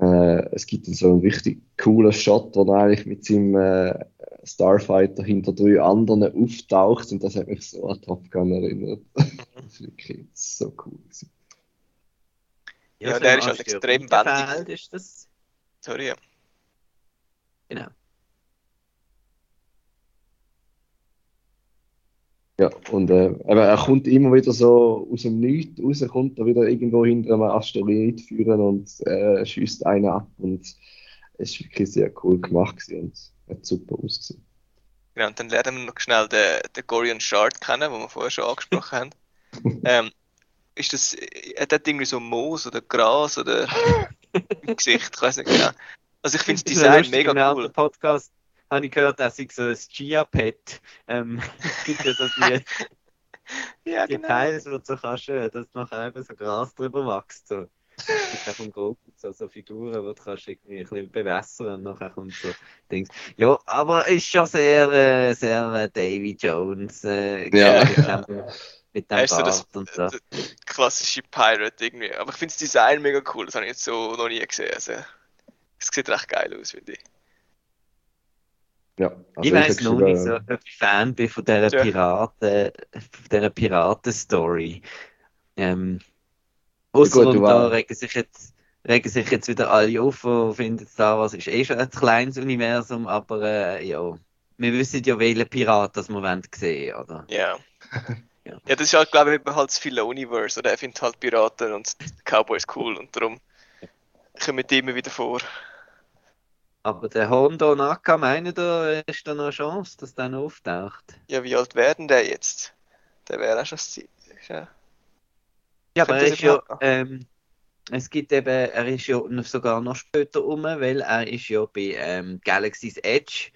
äh, es gibt dann so einen richtig coolen Shot, wo er eigentlich mit seinem äh, Starfighter hinter drei anderen auftaucht und das hat mich so an Top Gun erinnert. Das ist wirklich so cool. gewesen. Ja, so der ist halt extrem wendig. Ist das. Sorry, ja. Genau. Ja, und äh, aber er kommt immer wieder so aus dem Nichts raus, kommt er wieder irgendwo hinter einem Asteroid führen und äh, schießt einen ab und es ist wirklich sehr cool gemacht und hat super ausgesehen. Genau, und dann lernen wir noch schnell den, den Gorian Shard kennen, den wir vorher schon angesprochen haben. ähm, ist das, er hat irgendwie so Moos oder Gras oder im Gesicht, ich weiß nicht genau. Also ich finde das Das Design mega cool. Podcast habe ich gehört, dass ich so ein Chia-Pet ähm, gibt ja so die, Ja, die genau. Teile, wo du so kannst, äh, dass nachher eben so Gras drüber wächst. So. Es gibt auch vom Grogu so, so Figuren, die du kannst irgendwie ein bisschen bewässern und nachher kommt so Dings. Ja, aber ist schon sehr, äh, sehr äh, Davy Jones äh, Ja. mit dem, mit dem ist so das, Bart und so. das klassische Pirate irgendwie. Aber ich finde das Design mega cool, das habe ich jetzt so noch nie gesehen. Also, es sieht recht geil aus, finde ich. Ja, also ich weiß noch nicht so, ob ich Fan bin von dieser Ja. Piraten, von dieser Piraten-Story. Ähm, Ja, ausser und du da regen sich jetzt regen sich jetzt wieder alle auf und finden, Star Wars ist eh schon ein kleines Universum, aber äh, ja, wir wissen ja, welche Piraten das wir wollen sehen, oder? Ja. Ja. Ja, das ist halt, glaube ich, halt das Filoniverse. Oder er findet halt Piraten und Cowboys cool und darum kommen die immer wieder vor. Aber der Hondo Naka, meinen da ist da noch eine Chance, dass der noch auftaucht? Ja, wie alt werden der jetzt? Der wäre auch schon das Ziel. Ja. Ja, aber er ist ja, ähm, es gibt eben, er ist ja sogar noch später um, weil er ist ja bei ähm, Galaxy's Edge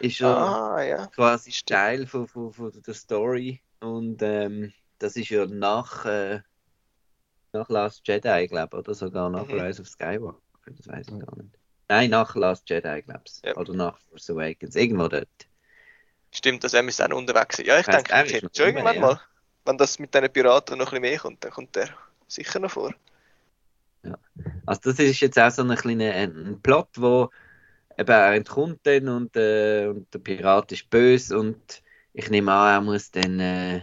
ist er Ah, ja. quasi Teil von, von, von der Story und ähm, das ist ja nach, äh, nach Last Jedi, glaube ich, oder sogar nach Mhm. Rise of Skywalker, das weiß ich gar nicht. Nein, nach Last Jedi, glaube ich, Ja. oder nach Force Awakens, irgendwo dort. Stimmt, dass er müsste auch unterwegs. Ja, ich denke, ist noch schon irgendwann ja. mal. Wenn das mit diesen Piraten noch ein bisschen mehr kommt, dann kommt der sicher noch vor. Also das ist jetzt auch so ein kleiner ein, ein Plot, wo eben er entkommt dann und, äh, und der Pirat ist böse und ich nehme an, er muss dann äh,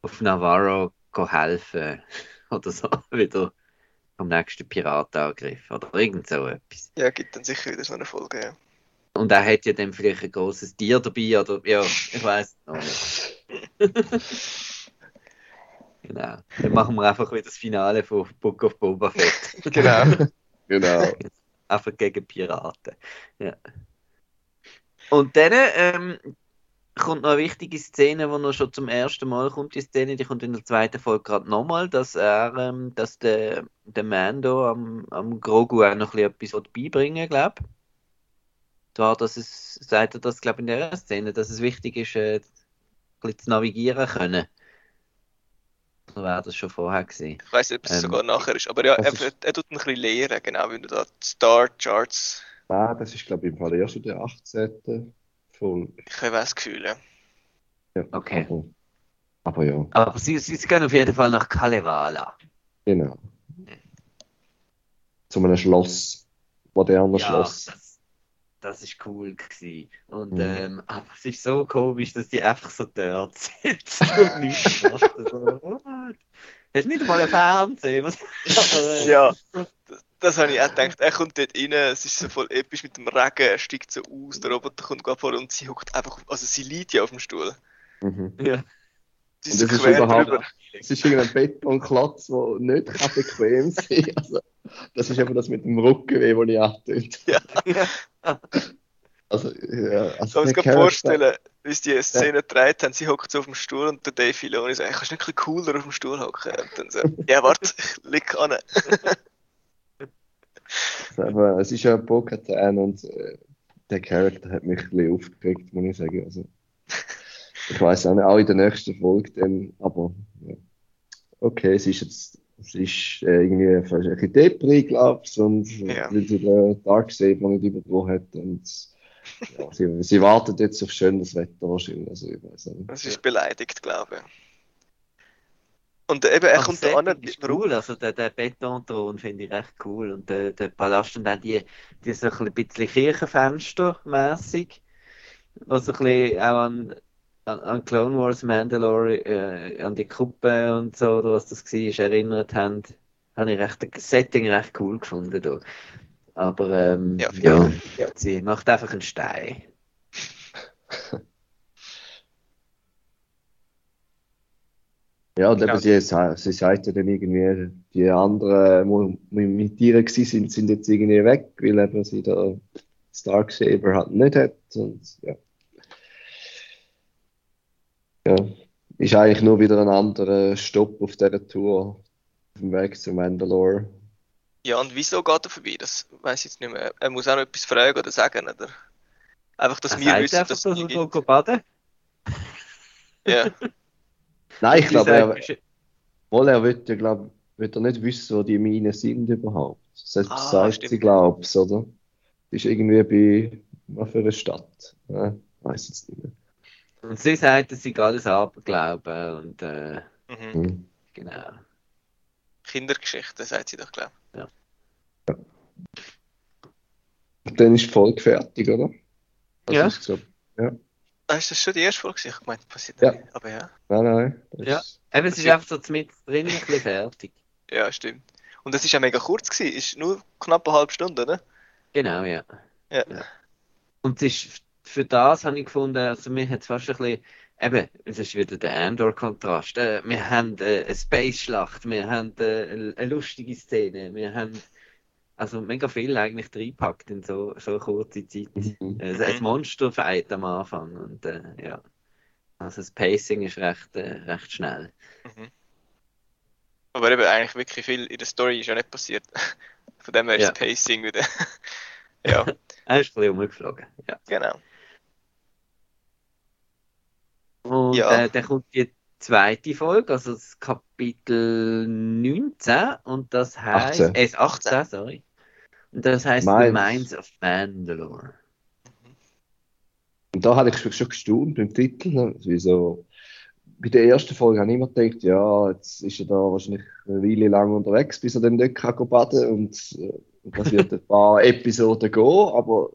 auf Navarro helfen oder so wieder vom nächsten Piratenangriff oder irgend so etwas. Ja, gibt dann sicher wieder so eine Folge. Ja. Und er hat ja dann vielleicht ein großes Tier dabei oder ja, ich weiß noch nicht. genau. Dann machen wir einfach wieder das Finale von Book of Boba Fett. Genau. Genau. Einfach gegen Piraten. Ja. Und dann ähm, kommt noch eine wichtige Szene, wo noch schon zum ersten Mal kommt, die Szene, die kommt in der zweiten Folge gerade nochmal, dass er, ähm, dass der, der Mando am, am Grogu auch noch ein bisschen etwas beibringen glaube Zwar, dass es, sagt er das, glaube in der Szene, dass es wichtig ist, äh, ein bisschen zu navigieren können. Oder wäre das schon vorher gesehen? Ich weiß nicht, ob es Ähm, sogar nachher ist. Aber ja, er, ist- er, er tut ein bisschen lehren, genau wie du da die Star Charts. Ah, das ist, glaube ich, im Fall erst in der 18. Folge. Ich habe das Gefühl. Ja. Ja, Okay. Aber, aber ja, Aber sie, sie, sie gehen auf jeden Fall nach Kalevala. genau. Zu einem Schloss. Moderner Ja, Schloss. das, das ist cool gewesen. Und Mhm. ähm, aber es ist so komisch, dass die einfach so dort sitzen und nichts machen. So? Hast du nicht mal ein Fernsehen? Was? Aber, äh, ja, das, habe ich auch gedacht. Er kommt dort rein, es ist so voll episch mit dem Regen, er steigt so aus, der Roboter kommt gerade vor und sie hockt einfach, also sie liegt ja auf dem Stuhl. Mhm. ja. Sie Und ist so das ist überhaupt- drüber. Es ist irgendein Betonklotz, der nicht kann bequem sein kann. Also, das ist eben das mit dem Rückenweh, das ich angetönt Ja. Also, ja, Ich also kann gerade Charakter- vorstellen, wie sie die Szene gedreht haben, sie hockt so auf dem Stuhl und der Dave Filoni sagt, kannst du nicht ein bisschen cooler auf dem Stuhl hocken? Und dann so, ja warte, ich lieg an. Aber es ist ja Bo-Katan und äh, der Charakter hat mich ein bisschen aufgeregt, muss ich sagen. Also, ich weiß auch nicht, auch in der nächsten Folge dann, aber ja. okay, es ist jetzt, es ist äh, irgendwie fast ein bisschen Depri, glaube ich, und Ja. weil sie den Darksaber nicht übertragen hat und ja, sie, sie wartet jetzt auf schönes Wetter wahrscheinlich, also ich weiß nicht. Das ist beleidigt, glaube ich. Und eben, er Aber kommt da an, ist cool, also der, der Betonthron finde ich recht cool. Und der, der Palast und dann die, die so ein bisschen Kirchenfenster-mässig, was so ein bisschen auch an, an, an Clone Wars Mandalore, äh, an die Kuppe und so, oder was das war, erinnert haben, habe ich recht, das Setting recht cool gefunden da. Aber ähm, Ja, ja, sie macht einfach einen Stein. Ja, und Genau. eben sie, sie sagt ja dann irgendwie, die anderen, die mit ihr gewesen sind, sind jetzt irgendwie weg, weil eben sie da Starksaber halt nicht hat. Und ja. Ja, ist eigentlich nur wieder ein anderer Stopp auf dieser Tour, auf dem Weg zu Mandalore. Ja, und wieso geht er vorbei? Das weiß ich jetzt nicht mehr. Er muss auch noch etwas fragen oder sagen, oder? Einfach, dass Er wir sagt wissen, einfach, dass dass er baden. Ja, Nein, ich glaube, er, wohl, er wird ja, glaub, wird er nicht wissen, wo die Minen sind überhaupt. Selbst Ah, sagt stimmt. sie, glaub's, oder? Das ist irgendwie bei, was für eine Stadt? Ja, weiß jetzt nicht mehr. Und sie sagt, dass sie alles Aberglauben und äh, mhm. Hm. genau. Kindergeschichte, sagt sie doch, glaube Und dann ist die Folge fertig, oder? Was Ja. ist gesagt? Ja. Ich. Ah, ist das schon die erste Folge? gewesen? Ich meine, passiert Ja. nicht. Aber ja. Nein, nein. Ja. ist- Eben, es ist einfach so mit drin ein bisschen fertig. Ja, stimmt. Und das ist ja mega kurz gewesen. Ist nur knapp eine halbe Stunde, ne? Genau, ja. Ja. Und es ist, für das habe ich gefunden, also mir hat es fast ein bisschen, eben, es ist wieder der Andor-Kontrast. Äh, wir haben äh, eine Space-Schlacht, wir haben äh, eine lustige Szene, wir haben also mega viel eigentlich reingepackt in so, so kurze Zeit. Mhm. Äh, ein Monster-Fight am Anfang und äh, ja. Also das Pacing ist recht, äh, recht schnell. Mhm. Aber eben eigentlich wirklich viel in der Story ist ja nicht passiert. Von dem her ist Ja. das Pacing wieder. ja, Er ist ein bisschen umgeflogen. Ja. genau. Und Ja. äh, dann kommt die zweite Folge, also das Kapitel 19, und das heißt, 18. äh, 18, sorry. Und das heißt The Mines. Mines of Mandalore. Und da hatte ich schon, schon gestaunt beim Titel. ne? Wieso? Bei der ersten Folge habe ich immer gedacht, ja, jetzt ist er da wahrscheinlich eine Weile lang unterwegs, bis er dann dort kann baden und äh, das wird ein paar Episoden gehen, aber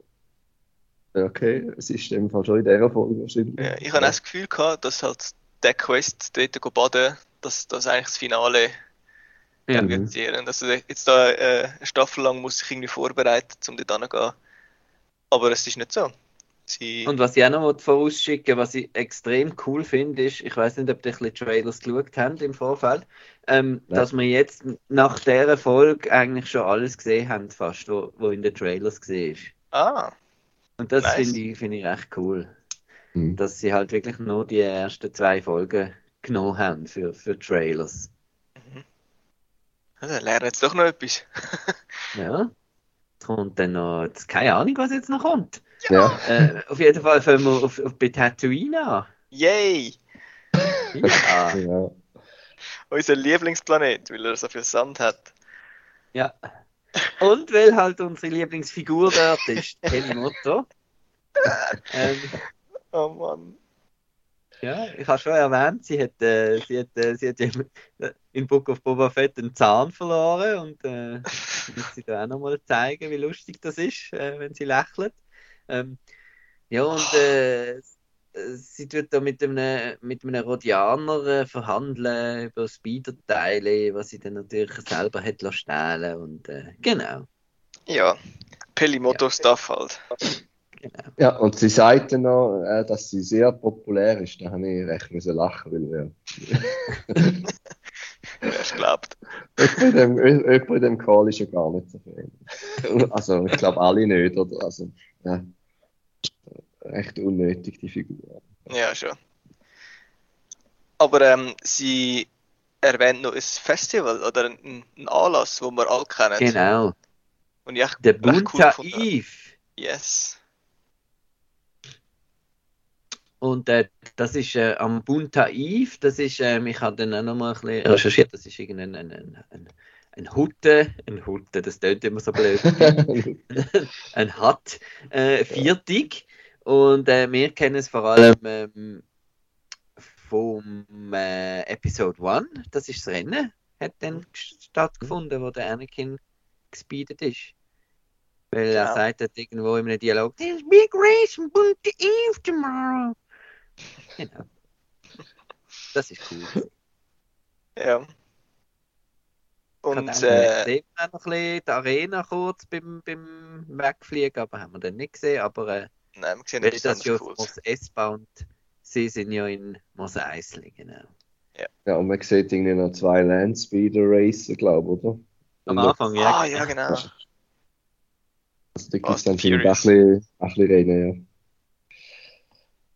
okay, es ist in dem Fall schon in dieser Folge wahrscheinlich. Ja, ich habe auch das Gefühl gehabt, dass halt der Quest dort baden, dass das eigentlich das Finale Ja. Mhm. Dass er jetzt da äh, eine Staffel lang muss sich irgendwie vorbereiten, um dort hinzugehen. Aber es ist nicht so. Sie, Und was ich auch noch vorausschicken was ich extrem cool finde, ist, ich weiß nicht, ob ihr ein bisschen Trailers geschaut habt im Vorfeld, ähm, Nein. dass wir jetzt nach dieser Folge eigentlich schon alles gesehen haben, fast, wo, wo in den Trailers gesehen ist. ah, Und das Nice. finde ich, finde ich echt cool. Mhm. dass sie halt wirklich nur die ersten zwei Folgen genommen haben für, für Trailers. Lernen wir jetzt doch noch etwas. Ja. Kommt dann noch, jetzt, keine Ahnung, was jetzt noch kommt. Ja. Äh, auf jeden Fall fangen wir auf, auf bei Tatooine an. Yay! Ja. Ja. Unser Lieblingsplanet, weil er so viel Sand hat. ja. Und weil halt unsere Lieblingsfigur dort ist, Kelly Motto. Ähm, Oh Mann. Ja, ich habe schon erwähnt, sie hat, äh, sie hat, äh, sie hat ja in Book of Boba Fett einen Zahn verloren und äh, muss sie da auch nochmal zeigen, wie lustig das ist, äh, wenn sie lächelt. Ähm, ja, und äh, sie tut da mit einem, mit einem Rhodianer äh, verhandeln über Speederteile, was sie dann natürlich selber hat lassen stehlen und äh, genau, Ja, Pelimoto-Stuff halt. Genau. ja, und sie sagte noch, äh, dass sie sehr populär ist. Da habe ich recht müssen lachen, weil ja. Es glaubt. Jemand in dem, Call ist ja gar nicht so viel. Also, ich glaube alle nicht, oder? Also, ja. Recht unnötig, die Figur. Ja, schon. Aber ähm, sie erwähnt noch ein Festival oder einen, Anlass, wo wir alle kennen. Genau, Und ich der cool Bunta habe. Eve. Yes. Und äh, das ist äh, am Bunta Eve, das ist, ähm, ich habe dann auch noch mal ein bisschen recherchiert, das ist irgendein ein, ein, ein, ein Hutte, ein Hutte, das tönt immer so blöd, ein Hut, äh, viertig. Und äh, wir kennen es vor allem ähm, vom äh, Episode 1, das ist das Rennen, hat dann stattgefunden, wo der Anakin gespeedet ist. Weil er Genau. sagt irgendwo in einem Dialog, There's big race in Bunta Eve tomorrow. Genau. Das ist cool. Ja. Ich Und habe äh, gesehen, wir noch ein bisschen die Arena kurz beim, beim Wegfliegen, aber haben wir dann nicht gesehen. Aber äh, nein, wir sehen weil das ja auf. Mos S-Bound, sie sind ja in Mos Eisley, genau. Ja, und man sieht irgendwie noch zwei Landspeeder Racer, glaube ich, oder? Am Und Anfang, ja. Ah, ja, genau. Also, da gibt es dann auch ein bisschen, ein bisschen Rennen, ja.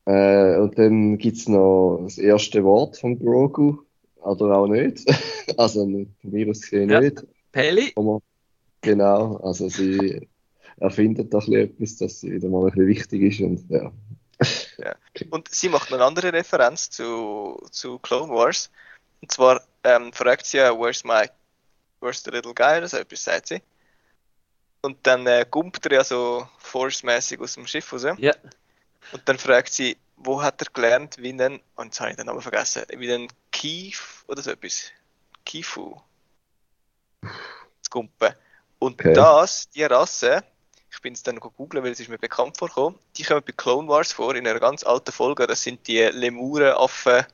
Äh, und dann gibt es noch das erste Wort von Grogu, oder auch nicht. Also von mir aus gesehen Ja. nicht. Peli? Genau, also sie erfindet bisschen etwas, dass sie wieder mal ein bisschen wichtig ist und ja. Und sie macht noch eine andere Referenz zu, zu Clone Wars. Und zwar ähm, fragt sie ja, where's my, where's the little guy, oder so etwas sagt sie. Und dann äh, gumpt er ja so force-mäßig aus dem Schiff raus. Ja. Und dann fragt sie, wo hat er gelernt, wie einen, und jetzt habe ich den Namen vergessen, wie einen Kief oder so etwas. Kifu. Zu gumpen. Und Okay. das, die Rasse, ich bin es dann googeln, weil es ist mir bekannt vorgekommen, die kommen bei Clone Wars vor, in einer ganz alten Folge, das sind die Lemurenaffen,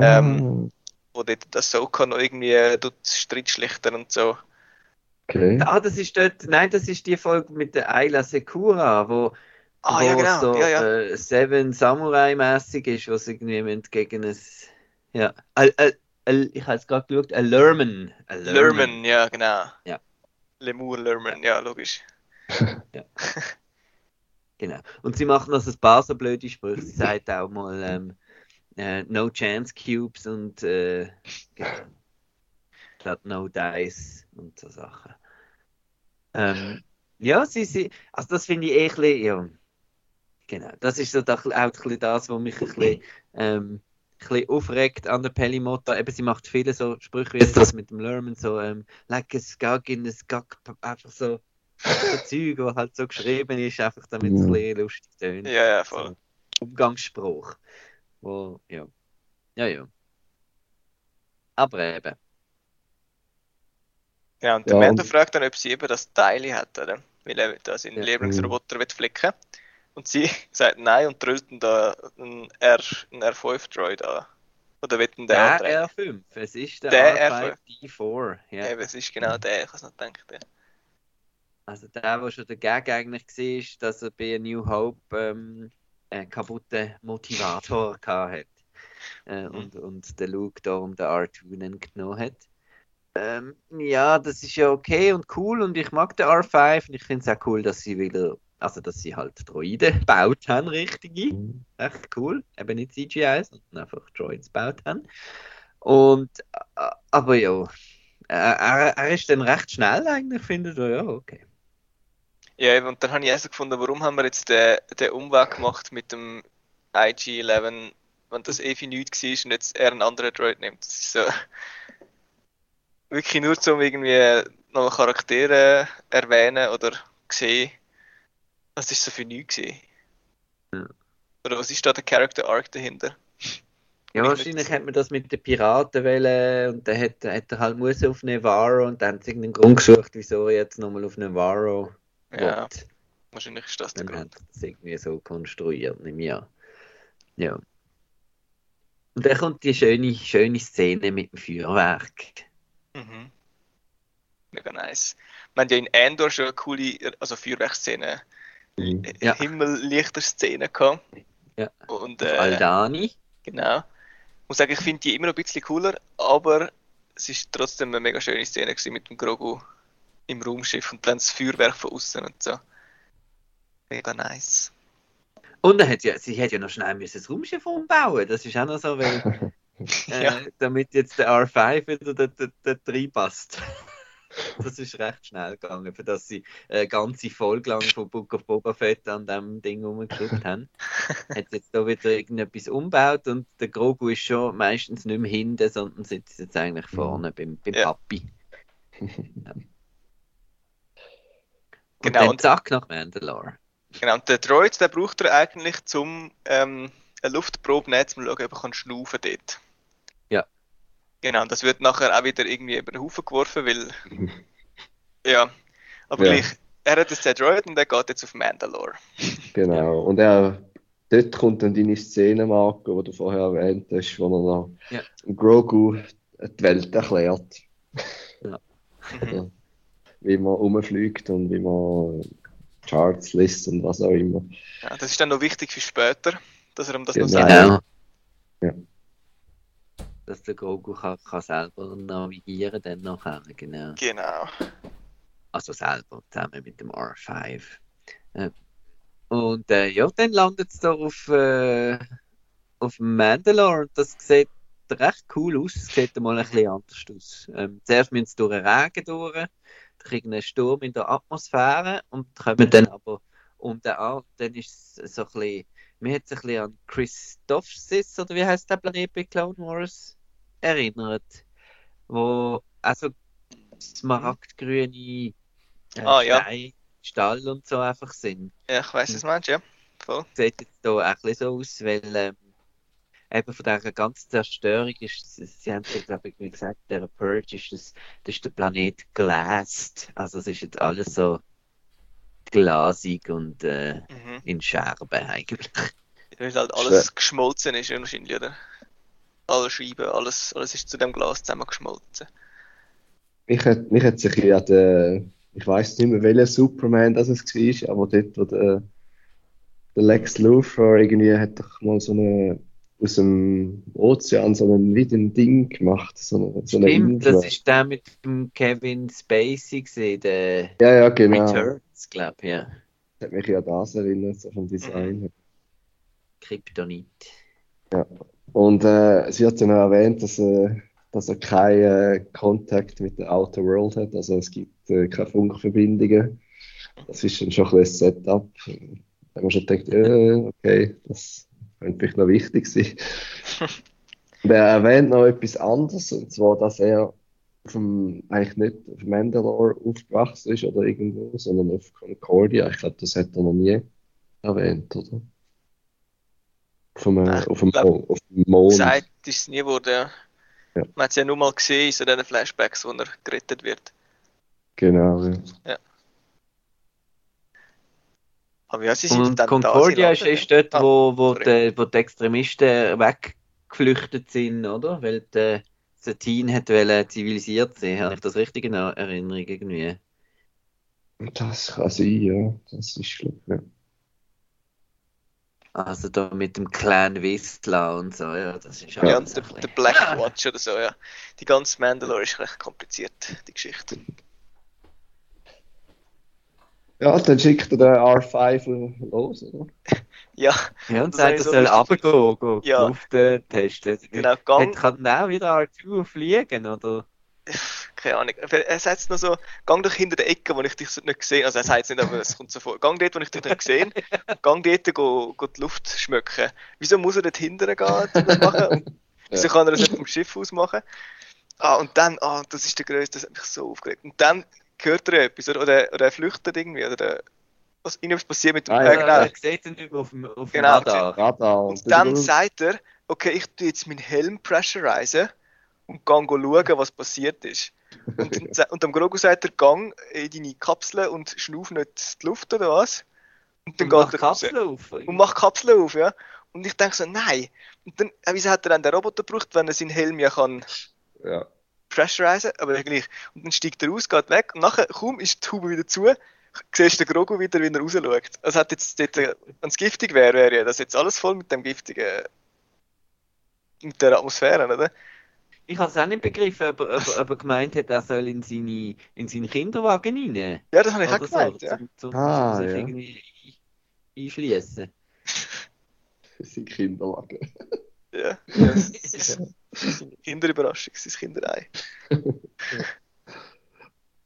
Ähm, wo dort das Ahsoka noch irgendwie tut Streit schlichten und so. okay. Ah, das ist dort, nein, das ist die Folge mit der Ayla Sekura, wo, Ah, wo ja, genau. so ja, ja. Äh, Seven Samurai-mäßig ist, was irgendwie mit gegen ein, ja, äh, äh, ich habe es gerade geschaut, ein Lerman. Lerman, ja, genau. Ja. Lemur Lerman, ja, logisch. Genau. Und sie macht noch so ein paar so blöde Sprüche. Sie sagt auch mal ähm, äh, No Chance Cubes und äh, genau. No Dice und so Sachen. Ähm, ja, sie, sie, also das finde ich eh ein bisschen, ja, genau, das ist so auch ein bisschen das, was mich ein bisschen, ähm, ein bisschen aufregt an der Pelimoto. Eben, sie macht viele so Sprüche wie das mit dem Lerman, so ähm, like a skag in a skag, einfach so, so Zeug, wo halt so geschrieben ist, einfach damit es ein bisschen lustig tönt. Ja, ja, voll. So, Umgangsspruch. Wo, ja. Ja, ja. Aber eben. Ja, und der Ja, Mando und- fragt dann, ob sie eben das Teil hat, oder? Weil er da seinen Ja. Lieblingsroboter will flicken. Und sie sagt nein und dann da einen, R, einen R5-Droid an. Oder wird denn der Der andrehen? R5, es ist der, Der R5D4. Ja. Eben, es ist genau der, ich habe es nicht gedacht. Ja. Also der, der schon dagegen eigentlich war, dass er bei A New Hope ähm, einen kaputten Motivator gehabt hat. Äh, und, und der Luke darum den R2 genommen hat. Ähm, ja, das ist ja okay und cool und ich mag den R5 und ich finde es auch cool, dass sie wieder, also dass sie halt Droiden gebaut haben, richtige. Echt cool. Eben nicht CGI, sondern einfach Droids gebaut haben. Und, äh, aber ja, er, er, er ist dann recht schnell eigentlich, findet er, ja, okay. Ja, und dann habe ich erst gefunden, warum haben wir jetzt den, den Umweg gemacht mit dem IG-11, wenn das eh für nichts war und jetzt er einen anderen Droid nimmt. Das ist so wirklich nur zum irgendwie noch Charaktere erwähnen oder sehen, was ist so für nichts gewesen. Ja. Oder was ist da der Character Arc dahinter? Ja, wahrscheinlich hat man das mit den Piraten wollen und dann hat, hat er halt müssen auf Navarro und dann hat sie irgendeinen Grund gesucht, wieso er jetzt nochmal auf Navarro Ja, will. wahrscheinlich ist das der Dann Grund. hat das irgendwie so konstruiert, nehme ich an. Ja. Und dann kommt die schöne, schöne Szene mit dem Feuerwerk. Mhm. Mega nice. Wir haben ja in Andor schon eine coole, also Feuerwerksszene, Mhm. Ja. Himmellichter-Szene gehabt. Ja. Und äh, Aldani. Genau. Ich muss sagen, ich finde die immer noch ein bisschen cooler, aber es ist trotzdem eine mega schöne Szene gewesen mit dem Grogu im Raumschiff und dann das Feuerwerk von außen und so. Mega nice. Und er hat ja, sie hat ja noch schnell müssen das Raumschiff umbauen. Das ist auch noch so, weil, äh, Ja. damit jetzt der R5 wieder da, da, da reinpasst. Das ist recht schnell gegangen, für dass sie eine ganze Folge lang von Book of Boba Fett an dem Ding rumgeschraubt haben. Hat jetzt da wieder irgendetwas umgebaut und der Grogu ist schon meistens nicht mehr hinten, sondern sitzt jetzt eigentlich vorne beim, beim Ja. Papi. Ja. Und Genau, dann und- zack nach Mandalore. Genau, und der Droid, der braucht er eigentlich zum ähm, eine Luftprobe nehmen, um zu schauen, ob er kann schnaufen dort. Ja. Genau, und das wird nachher auch wieder irgendwie über den Haufen geworfen, weil. ja. Aber Ja. gleich, er hat jetzt den Droid und der geht jetzt auf Mandalore. Genau. Und er, dort kommt dann deine Szene, Marco, die du vorher erwähnt hast, wo er noch Ja. Grogu die Welt erklärt. Mhm. Wie man rumfliegt und wie man Charts liest und was auch immer. Ja, das ist dann noch wichtig für später, dass er ihm das noch Genau. sagt. Genau. Ja. Dass der Grogu kann, kann selber navigieren dann nachher, genau. Genau. Also selber, zusammen mit dem R5. Äh, und äh, ja, dann landet es da auf, äh, auf Mandalore und das sieht recht cool aus. Es sieht mal ein bisschen anders aus. Ähm, zuerst müssen sie durch den Regen durch, dann kriegen einen Sturm in der Atmosphäre und kommen dann aber um den an. Dann ist es so ein bisschen, mir hat es ein bisschen an Christophsis, oder wie heißt der Planet bei Clone Wars, erinnert. Wo, also smaragdgrüne äh, Ah, ja. Steine, Stall und so einfach sind. Ja, ich weiß, was du meinst, ja. Voll. Sieht jetzt hier auch ein bisschen so aus, weil ähm, eben von dieser ganzen Zerstörung ist, sie haben ja, glaube ich, gesagt, der Purge ist, das, das ist der Planet glassed. Also es ist jetzt alles so glasig und äh, Mhm. in Scherben eigentlich. Weil halt alles geschmolzen ist, wahrscheinlich, oder? Alle Scheiben, alles, alles ist zu dem Glas zusammengeschmolzen. Mich hat, mich hat sich ja der, ich weiß nicht mehr, welcher Superman das es war, aber dort, wo der, der Lex Luthor irgendwie hat doch mal so eine, aus dem Ozean so ein, wie ein Ding gemacht, so eine, so eine Stimmt, Insel. das ist der mit dem Kevin Spacey gesehen, der Ja, ja, genau. Returns, glaube ich, ja. Hat mich ja an das erinnert, so vom Design. Kryptonit. Und äh, sie hat ja noch erwähnt, dass äh, dass er keinen Kontakt mit der Outer World hat. Also es gibt äh, keine Funkverbindungen. Das ist dann schon ein bisschen Setup. Da man schon denkt, äh, okay, das könnte vielleicht noch wichtig sein. Und er erwähnt noch etwas anderes, und zwar, dass er dem, eigentlich nicht auf Mandalore aufgewachsen ist oder irgendwo, sondern auf Concordia. Ich glaube, das hat er noch nie erwähnt, oder? Auf dem, Nein, auf dem, glaub, auf dem Mond. Gesagt ist es nie geworden, ja. Ja. Man hat es ja nur mal gesehen in so diesen Flashbacks, wo er gerettet wird. Genau, ja. Aber ja, sie sind Und dann Concordia da. ist, sie ist dort, Ah, wo, wo, die, wo die Extremisten weggeflüchtet sind, oder? Weil der Satine hat wollen zivilisiert sein. Habe ich das richtig in Erinnerung irgendwie? Das kann sein, ja. Das ist, glaube ich, ja. Also da mit dem Clan Wisla und so, ja, das ist Ja, und der, bisschen- der Black Watch oder so, ja. Die ganze Mandalore ist recht kompliziert, die Geschichte. Ja, dann schickt er den R5 los, oder? Ja, Ja, und sagt, er so soll runtergehen, gehen, Ja. Luft äh, testen. genau, Hat, Gang, kann dann auch wieder R2 fliegen, oder? keine Ahnung. Er sagt es noch so, gang doch hinter der Ecke, wo ich dich nicht gesehen Also er sagt es nicht, aber es kommt so vor. Gang dort, wo ich dich nicht gesehen Gang dort, go, go die Luft schmücken. Wieso muss er dort hinterher gehen, das machen? Und wieso Ja. kann er das nicht vom Schiff aus machen? Ah, und dann, ah, das ist der größte, das hat mich so aufgeregt. Und dann hört er etwas, oder, oder, oder er flüchtet irgendwie, oder der, was, irgendwas passiert mit dem, Ah, ja, genau. Er sieht ihn über auf dem, auf dem Genau, Radar. Radar. Und dann sagt er, okay, ich tue jetzt meinen Helm pressurisen und gang go schauen, was passiert ist. Und, und am Grogu sagt er, gang in deine Kapsel und schnauf nicht die Luft oder was? Und dann Und geht er raus. Kapsel auf. Und macht Kapsel auf, ja. Und ich denke so, nein. Und dann, äh, wieso hat er dann den Roboter gebraucht, wenn er seinen Helm ja kann Ja. pressurisen, aber ja gleich. Und dann steigt er aus, geht weg und nachher, kaum ist die Haube wieder zu, siehst du den Grogu wieder, wie er rausschaut. Also hat jetzt dort, äh, wenn es giftig wäre, wäre ja das jetzt alles voll mit dem giftigen, mit der Atmosphäre, oder? Ich habe es auch nicht begriffen, ob, er- ob, ob er gemeint hat, er soll in, seine, in seinen Kinderwagen rein. Ja, das habe ich auch Oder so, gemeint, ja. zum, zum, Ah, sich ja. irgendwie ein- einschließen. Für seine Kinderwagen. Ja, ja Kinderüberraschung, sein Kinderei. Ja,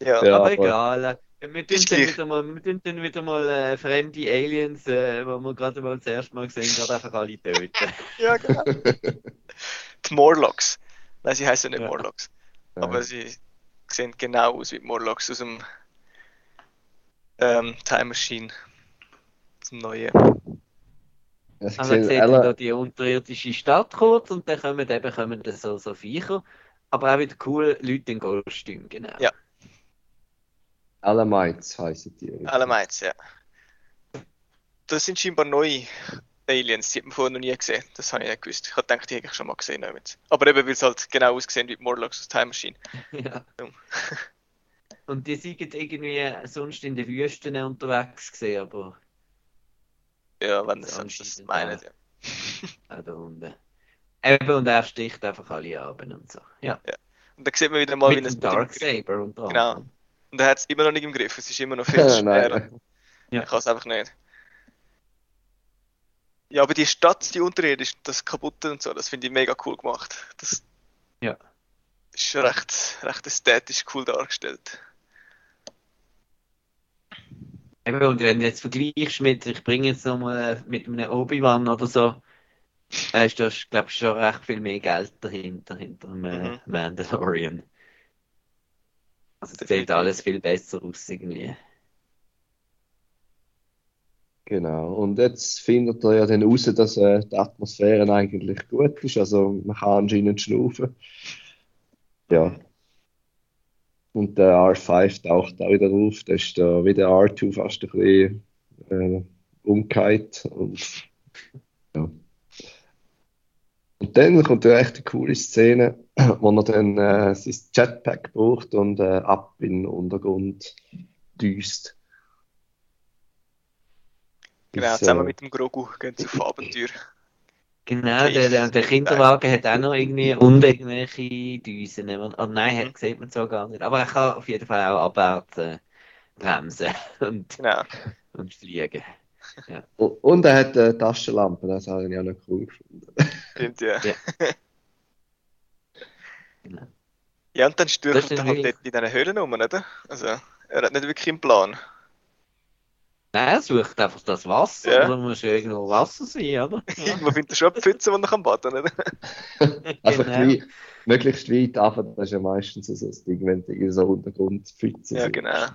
Ja, aber aber- egal. Wir tun dann wieder mal, wir tun dann wieder mal äh, fremde Aliens, äh, die wir gerade mal das erste Mal gesehen gerade einfach alle töten. ja genau. Die Morlocks. Nein, sie heißen nicht Ja. Morlocks. Aber sie sehen genau aus wie Morlocks aus dem ähm, Time Machine. Aus dem neuen. Es Also dann alle, da die unterirdische Stadt kurz und dann kommen eben kommen dann so, so Viecher. Aber auch wieder cool, Leute in Kostüm, genau. Ja. Alamites heißen die. Alamites, ja. Das sind scheinbar neue Aliens, die hat man vorher noch nie gesehen. Das habe ich nicht gewusst. Ich habe gedacht, die hätte ich schon mal gesehen. Damit. Aber eben, weil es halt genau aussehen wie Morlocks aus Time Machine. Ja. Und die sind irgendwie sonst in den Wüsten unterwegs gesehen, aber Ja, wenn Das das, das meinen. Ja. auch da unten. Eben, und er sticht einfach alle ab und so. Ja. Und dann sieht man wieder mal, wie Mit es dem Darksaber und so. Genau. Und er hat es immer noch nicht im Griff. Es ist immer noch viel zu schwer. Nein. Ja. Ich kann es einfach nicht. Ja, aber die Stadt, die unterirdische, das kaputte und so, das finde ich mega cool gemacht. Das Ja. ist schon recht, recht ästhetisch cool dargestellt. Eben, und wenn du jetzt vergleichst mit, ich bringe jetzt nochmal mit einem Obi-Wan oder so, äh, ist das, glaube ich, schon recht viel mehr Geld dahinter, hinter dem äh, Mhm. Mandalorian. Also es sieht alles viel besser aus irgendwie. Genau. Und jetzt findet er ja dann raus, dass äh, die Atmosphäre eigentlich gut ist. Also man kann anscheinend schnaufen. Ja. Und der R5 taucht auch wieder auf. Da ist da wie der R2 fast ein bisschen äh, umgekehrt. Und, ja. Und dann kommt eine echt coole Szene, wo er dann äh, sein Jetpack braucht und äh, ab in den Untergrund düst. Genau, zusammen äh, mit dem Grogu gehen sie auf Abenteuer. Genau, der, der, der Kinderwagen hat auch noch irgendwie und irgendwelche Düsen. Oh nein, Mhm. hat, sieht man so gar nicht. Aber er kann auf jeden Fall auch abwärts äh, bremsen und, Genau. und fliegen. Und und er hat eine Taschenlampe, das habe ich auch noch cool gefunden. Stimmt, ja. Ja. Ja, und dann stürmt er halt dort in diesen Höhlen rum, oder? Also, er hat nicht wirklich einen Plan. Nein, er sucht einfach das Wasser. Ja. Da muss ja irgendwo Wasser sein, oder? Irgendwo findet er schon eine Pfütze, wo er kann baden kann, oder? Einfach Genau. weit, möglichst weit runter, das ist ja meistens so das Ding, wenn du irgendwie so Untergrundpfützen Ja, sind. genau.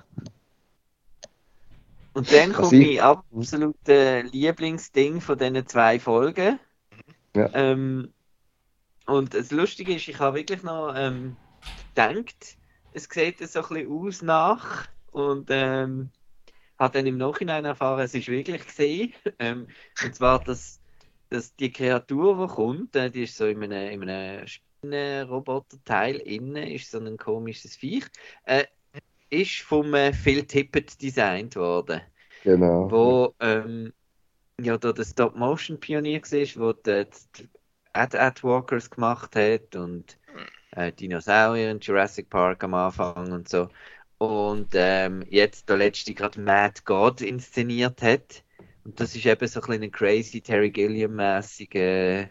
Und dann Was kommt ich- mein absolutes Lieblingsding von diesen zwei Folgen. Ja. Ähm, und das Lustige ist, ich habe wirklich noch ähm, gedacht, es sieht so ein bisschen aus nach und ähm, habe dann im Nachhinein erfahren, es ist wirklich gesehen. Ähm, und zwar, dass, dass die Kreatur, die kommt, äh, die ist so in einem, in einem Spinnenroboterteil innen, ist so ein komisches Viech. Äh, ist vom äh, Phil Tippett designt worden, Genau. wo ähm, ja da der Stop-Motion-Pionier war, wo die Ad Ad Walkers gemacht hat und äh, Dinosaurier in Jurassic Park am Anfang und so. Und ähm, jetzt der letzte gerade Mad God inszeniert hat. Und das ist eben so ein bisschen ein crazy Terry Gilliam-mäßiger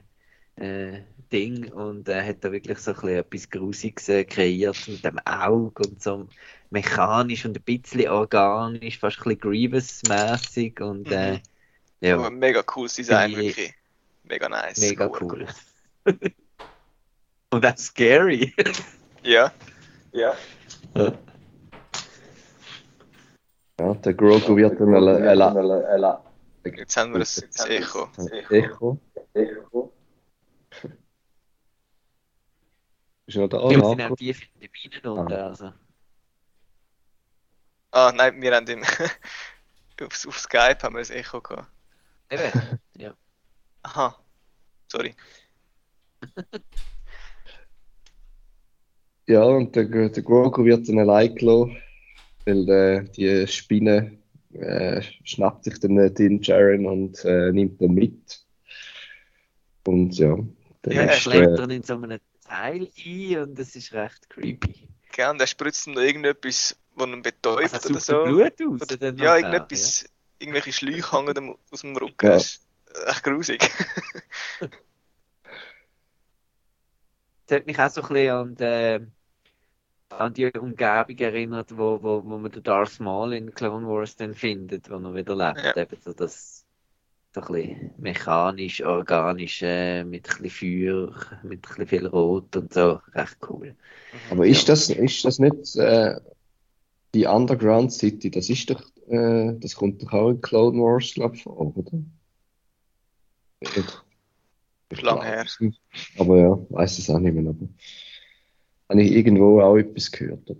äh, Ding und er hat da wirklich so ein bisschen etwas Grusiges äh, kreiert mit dem Auge und so mechanisch und ein bisschen organisch, fast ein bisschen Grievous-mäßig und äh, Mhm. ja, Aber mega cooles Design, ich- wirklich. Mega nice. mega Gut. cool. und auch scary. Ja. Ja. Ja, der Grogu wird dann ein, Jetzt haben wir das, das Echo. Echo. Echo. Ist noch da? Wir sind auch tief in den Bienen unten, also. Ah, nein, wir haben den. auf, auf Skype haben wir das Echo gehabt. Eben, ja. Aha. Sorry. Ja, und der, der Grogu wird dann allein gelassen, weil äh, die Spinne äh, schnappt sich dann nicht in Jaren und äh, nimmt ihn mit. Und ja, dann Ja, Er schlägt der, dann in so einem Teil ein und das ist recht creepy. Gell, und er spritzt noch irgendetwas, was ihn betäubt Also oder so. der Blut aus? Oder, dann ja, irgendetwas, irgendwelche Schläuche hängen dem aus dem Rücken. Ja. Das ist echt grusig. Das hat mich auch so ein bisschen an die, an die Umgebung erinnert, wo, wo, wo man den Darth Maul in Clone Wars dann findet, wo er wieder lebt. Ja. Eben so das so ein bisschen mechanisch, organisch, äh, mit ein bisschen Feuer, mit ein bisschen viel Rot und so. Recht cool. aber ist das, ist das nicht äh, die Underground City? Das ist doch, äh, das kommt doch auch in Clone Wars, glaube ich, vor, oder? Nicht. Ist lang her. Aber ja, weiß es auch nicht mehr. Aber habe ich irgendwo auch etwas gehört.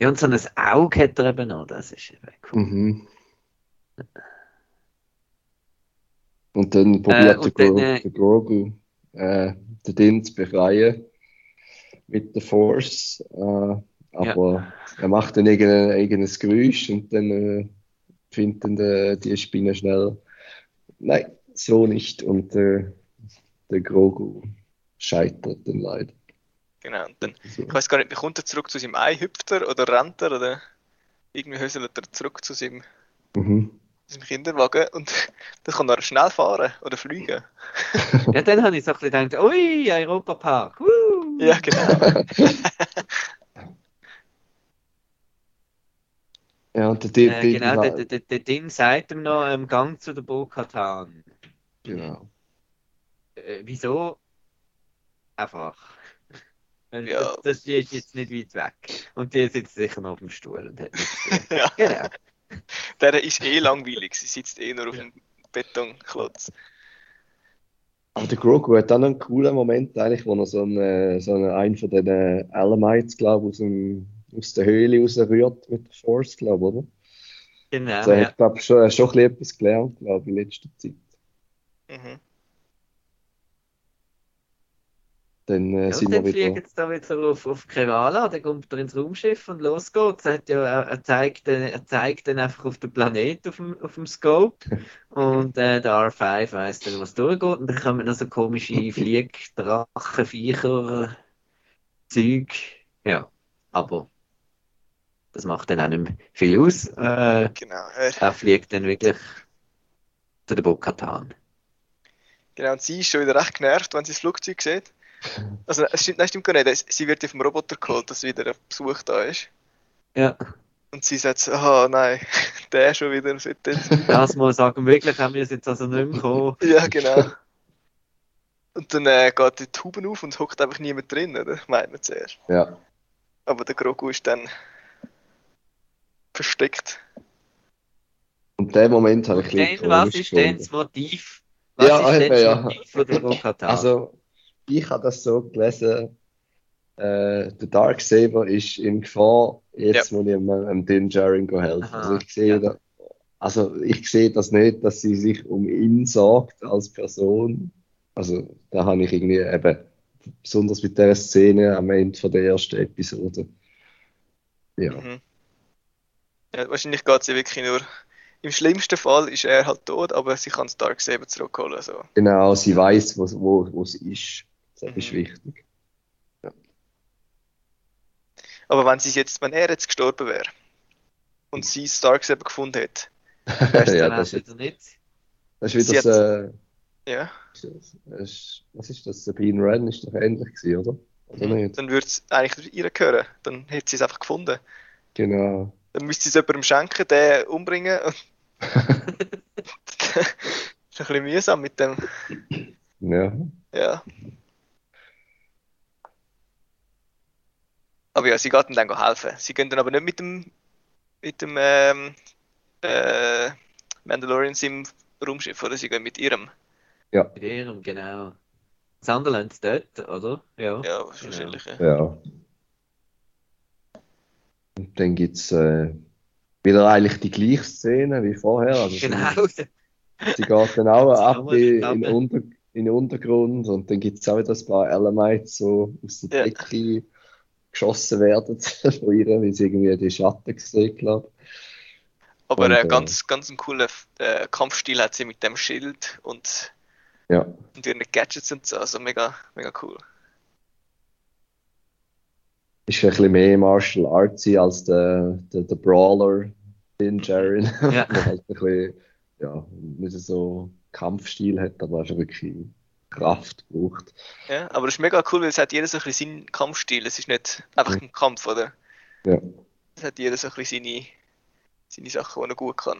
Ja, und so ein Auge hat er eben noch, das ist eben cool. mhm. Und dann probiert und der, dann, äh, der Grogu äh, den Din zu befreien mit der Force. Äh, aber er macht dann irgendein, irgendein Geräusch und dann äh, findet dann der, die Spinne schnell, nein, so nicht. Und äh, der Grogu scheitert dann leider. Genau. Und dann, So. ich weiß gar nicht, wie kommt er zurück zu seinem Ei? Hüpft er oder rennt er? Oder irgendwie höselt er zurück zu seinem, Mhm. zu seinem Kinderwagen und dann kann er schnell fahren oder fliegen. Ja, dann habe ich so ein bisschen gedacht, ui, Europapark. Woo! Ja, genau. Ja, und der Din, Äh, genau, der, der, der Din sagt ihm noch im Gang zu der Bo-Katan. genau. Äh, wieso? Einfach. Äh, Ja. Das, das ist jetzt nicht weit weg. Und die sitzt sicher noch auf dem Stuhl und hat nichts ja. Genau. Der ist eh langweilig, sie sitzt eh nur auf dem Betonklotz. Aber der Grogu hat dann einen coolen Moment, eigentlich, wo er so einen, so einen, einen von den Alamites, glaube ich, aus, dem- aus der Höhle rausrührt mit der Force, glaube ich, oder? Genau, Also er ja. hat, glaube ich, schon, schon ein bisschen etwas gelernt, glaube ich, in letzter Zeit. Mhm. Dann äh, Ja, sind und wir dann fliegen wieder. sie da wieder auf, auf Krevala, dann kommt er ins Raumschiff und los geht's. Er, hat ja, er, er, zeigt, dann- er zeigt dann einfach auf den Planet auf dem, auf dem Scope und äh, der R5 weiss dann, was durchgeht und dann kommen noch so komische Fliegdrachen, Viecher, Zeug. Ja, aber das macht dann auch nicht mehr viel aus. Äh, Genau. Er, er fliegt dann wirklich zu der Bo-Katan. genau. Und sie ist schon wieder recht genervt, wenn sie das Flugzeug sieht. Also, es stimmt, nein, stimmt gar nicht. Sie wird ja vom Roboter geholt, dass wieder ein Besuch da ist. Ja, Und sie sagt so, oh nein, der schon wieder. jetzt- das mal sagen, wirklich haben wir es jetzt also nicht mehr gekommen. Ja, genau. Und dann äh, geht die Tube auf und es hockt einfach niemand drin, oder? Meint man zuerst. Ja. Aber der Grogu ist dann versteckt. Und den Moment habe ich ein bisschen was ist denn das Motiv? Was Ja, ist denn das ja. Motiv von der Rokata? Also, ich habe das so gelesen, äh, der Darksaber ist in Gefahr, jetzt muss ich einem Din Djarin helfen. Aha, Also ich sehe ja. da, also ich sehe das nicht, dass sie sich um ihn sorgt als Person. Also da habe ich irgendwie eben, besonders mit der Szene am Ende von der ersten Episode. Ja, Mhm. Ja, wahrscheinlich geht es ja wirklich nur. Im schlimmsten Fall ist er halt tot, aber sie kann das Darksaber zurückholen. So. genau, sie weiß, wo, wo, wo sie ist. Das ist Mhm. wichtig. Aber wenn sie jetzt, wenn er jetzt gestorben wäre und sie das Darksaber gefunden hätte, Weißt du, ja, Dann das, ist, wieder nicht. das ist wieder das, äh, ja, Das ist, was ist das? Sabine Wren ist doch ähnlich gewesen, oder? Oder nicht? dann würde es eigentlich ihr gehören. Dann hätte sie es einfach gefunden. Genau. Dann müsste sie es jemandem schenken, den umbringen. Und das ist ein bisschen mühsam mit dem. Ja. Ja. Aber ja, sie geht ihm dann helfen. Sie gehen dann aber nicht mit dem, mit dem ähm, äh, Mandalorian im Raumschiff, oder? Sie gehen mit ihrem. Mit ihrem, genau. Sunderland dort, oder? Ja. Ja, wahrscheinlich. Ja. Ja. Und dann gibt es äh, wieder eigentlich die gleiche Szene wie vorher. Also sie, Genau. sie geht dann auch Sie ab in, in, Unter, in den Untergrund und dann gibt es auch wieder ein paar Elamites, so aus der Ja. Geschossen werden von ihr, weil sie irgendwie die Schatten gesehen, glaube Aber Und, äh, äh, ganz, ganz einen coolen äh, Kampfstil hat sie mit dem Schild und, Ja. und ihren Gadgets und so. Also mega, mega cool. Ist ein bisschen mehr Martial Artsy als der, der, der Brawler Din Djarin, Ja. der halt ein bisschen, ja, nicht so Kampfstil hat, aber einfach wirklich Kraft braucht. Ja, aber es ist mega cool, weil es hat jeder so ein bisschen seinen Kampfstil. Es ist nicht einfach ein Kampf, oder? Ja. Es hat jeder so ein bisschen seine, seine Sachen, die er gut kann.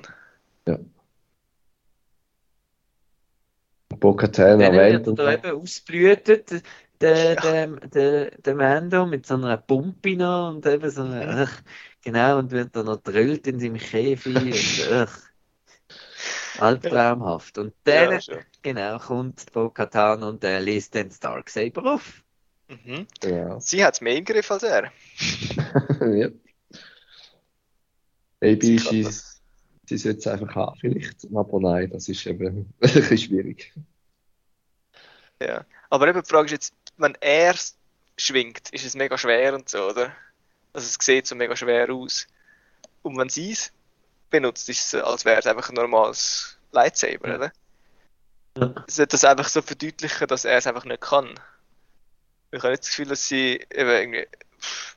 Bo-Katan Dann erwähnt wird er da eben ausblütet, der, Ja. der, der, der Mando, mit so einer Pumpe noch und eben so einer, ach, genau, und wird dann noch drüllt in seinem Käfig und ach, albtraumhaft. Und dann, Ja, schon. Genau, kommt Bo-Katan und er liest den Darksaber auf. Mhm. ja. Sie hat es mehr im Griff als er. ja. Maybe Sie sie, sollte es einfach haben, vielleicht. Aber nein, das ist eben ein bisschen schwierig. Ja. Aber eben die Frage ist jetzt, wenn er schwingt, ist es mega schwer und so, oder? Also es sieht so mega schwer aus. Und wenn sie es benutzt, ist es, als wäre es einfach ein normales Lightsaber, oder? Ja. Sollte das einfach so verdeutlichen, dass er es einfach nicht kann. Ich habe nicht das Gefühl, dass sie eben irgendwie pff,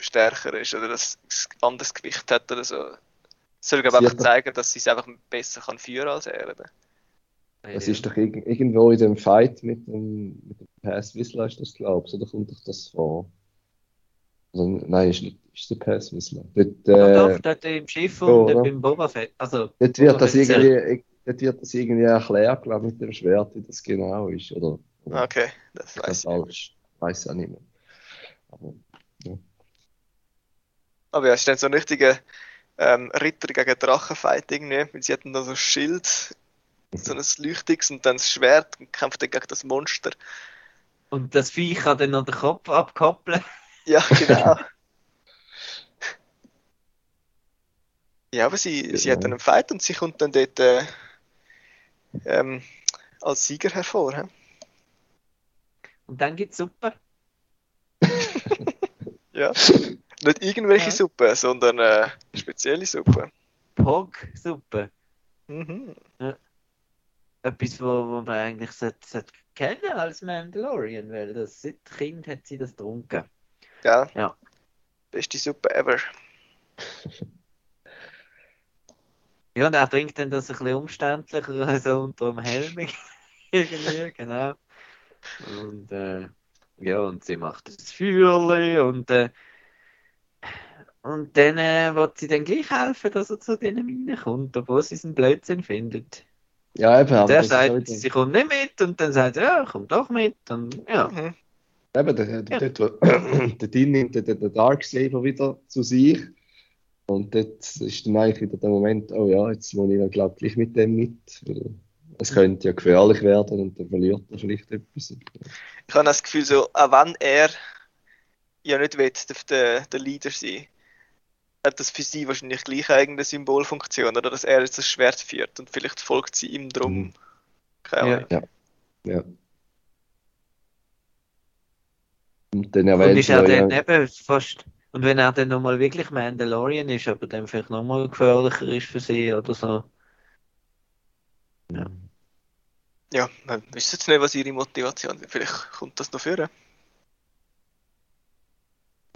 stärker ist oder dass es ein anderes Gewicht hat oder so. Es soll, Sie einfach zeigen, dass sie es einfach besser kann führen als er, oder? Es ist doch irg irgendwo in dem Fight mit dem, mit dem Pass Whistler, ist das, glaubst du? Oder kommt doch das vor? Also, nein, ist, nicht, ist der Pass Whistler. Dort, Aber äh, doch, dort im Schiff und oder? beim Boba Fett. Also, dort wird Boba das Fett irgendwie, dort wird das irgendwie erklärt, glaube ich, mit dem Schwert, wie das genau ist. Oder, oder Okay, das weiß das ich nicht. falsch? Weiß ich auch nicht mehr. Aber, Aber ja, es ist dann so ein richtiger ähm, Ritter gegen Drachenfight irgendwie, weil sie hatten da so ein Schild, so ein leuchtiges und dann das Schwert und kämpft dann gegen das Monster. Und das Viech kann dann noch den Kopf abkoppeln. Ja, genau. ja, aber sie, sie hat dann einen Fight und sie kommt dann dort äh, ähm, als Sieger hervor. He? Und dann gibt's Suppe. Ja. Nicht irgendwelche Ja. Suppe, sondern äh, spezielle Suppe. Pog-Suppe. Mhm. Etwas, wo, wo man eigentlich sollte, sollte kennen als Mandalorian, weil das, seit Kind hat sie das getrunken. Ja. Ja. Beste Suppe ever. Ja, und er trinkt dann das ein bisschen umständlicher, so unter dem Helm. Irgendwie, genau. Und äh, ja, und sie macht das Feuerli und äh, und dann äh, wird sie dann gleich helfen, dass er zu denen reinkommt, obwohl sie seinen Blödsinn findet. Ja, eben, aber Der sagt, sie kommt nicht mit und dann sagt sie, ja, komm doch mit. Und ja, Mhm. Eben, der, der, Ja. dort, wo- der Dean nimmt den, den Darksaber wieder zu sich. Und dort ist dann eigentlich wieder der Moment, oh ja, jetzt muss ich ja, glaube gleich mit dem mit. Weil es könnte ja gefährlich werden und dann verliert er vielleicht etwas. Ich habe das Gefühl, so, auch wenn er ja nicht will, der, der, der Leader sein, hat das für sie wahrscheinlich gleich irgendeine Symbolfunktion, oder dass er jetzt das Schwert führt und vielleicht folgt sie ihm drum. Mhm. Keine Ja. Ahnung. Ja. Und dann und erwähnt ist er er dann ja, eben fast. Und wenn er dann nochmal wirklich Mandalorian ist, aber dann vielleicht nochmal gefährlicher ist für sie oder so. Ja, wir wissen jetzt nicht, was ihre Motivation ist. Vielleicht kommt das noch vor.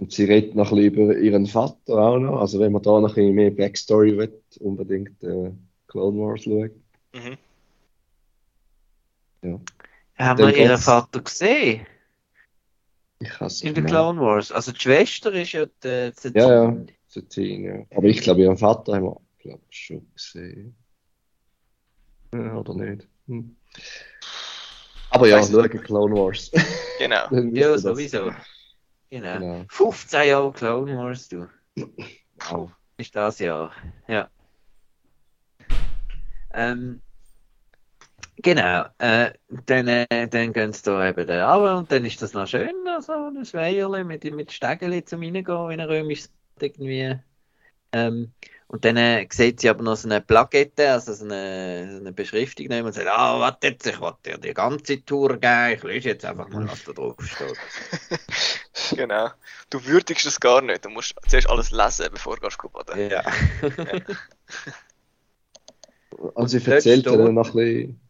und sie redet noch ein bisschen über ihren Vater auch noch. Also wenn man da noch ein bisschen mehr Backstory will, unbedingt äh, Clone Wars schauen. Mhm. Haben Dann wir ihren Vater gesehen Ich hasse in den Clone Wars? Also die Schwester ist ja die, die Ja, ja. Satine, ja. Aber ich glaube, ihren Vater haben wir glaub, schon gesehen. Ja, oder nicht? Hm. Aber ja, schauen Clone Wars. Genau. Ja, sowieso. Genau. Genau. 15 Jahre Clone Wars, du. Wow. Ist das Jahr. Ja. Ähm, genau. Äh, dann, äh, dann gehen sie da eben da runter und dann ist das noch schön, so ein Weierli mit, mit Stegeli zum Reingehen in ein römisches irgendwie. Ähm, und dann äh, sieht sie aber noch so eine Plakette, also so eine, so eine Beschriftung nehmen und sagt, ah, warte jetzt, ich will dir die ganze Tour geben, ich lese jetzt einfach mal, was da drauf steht. genau. Du würdigst das gar nicht. Du musst zuerst alles lesen, bevor du gehst baden. Ja. Und sie Und dort erzählt dann noch ein bisschen.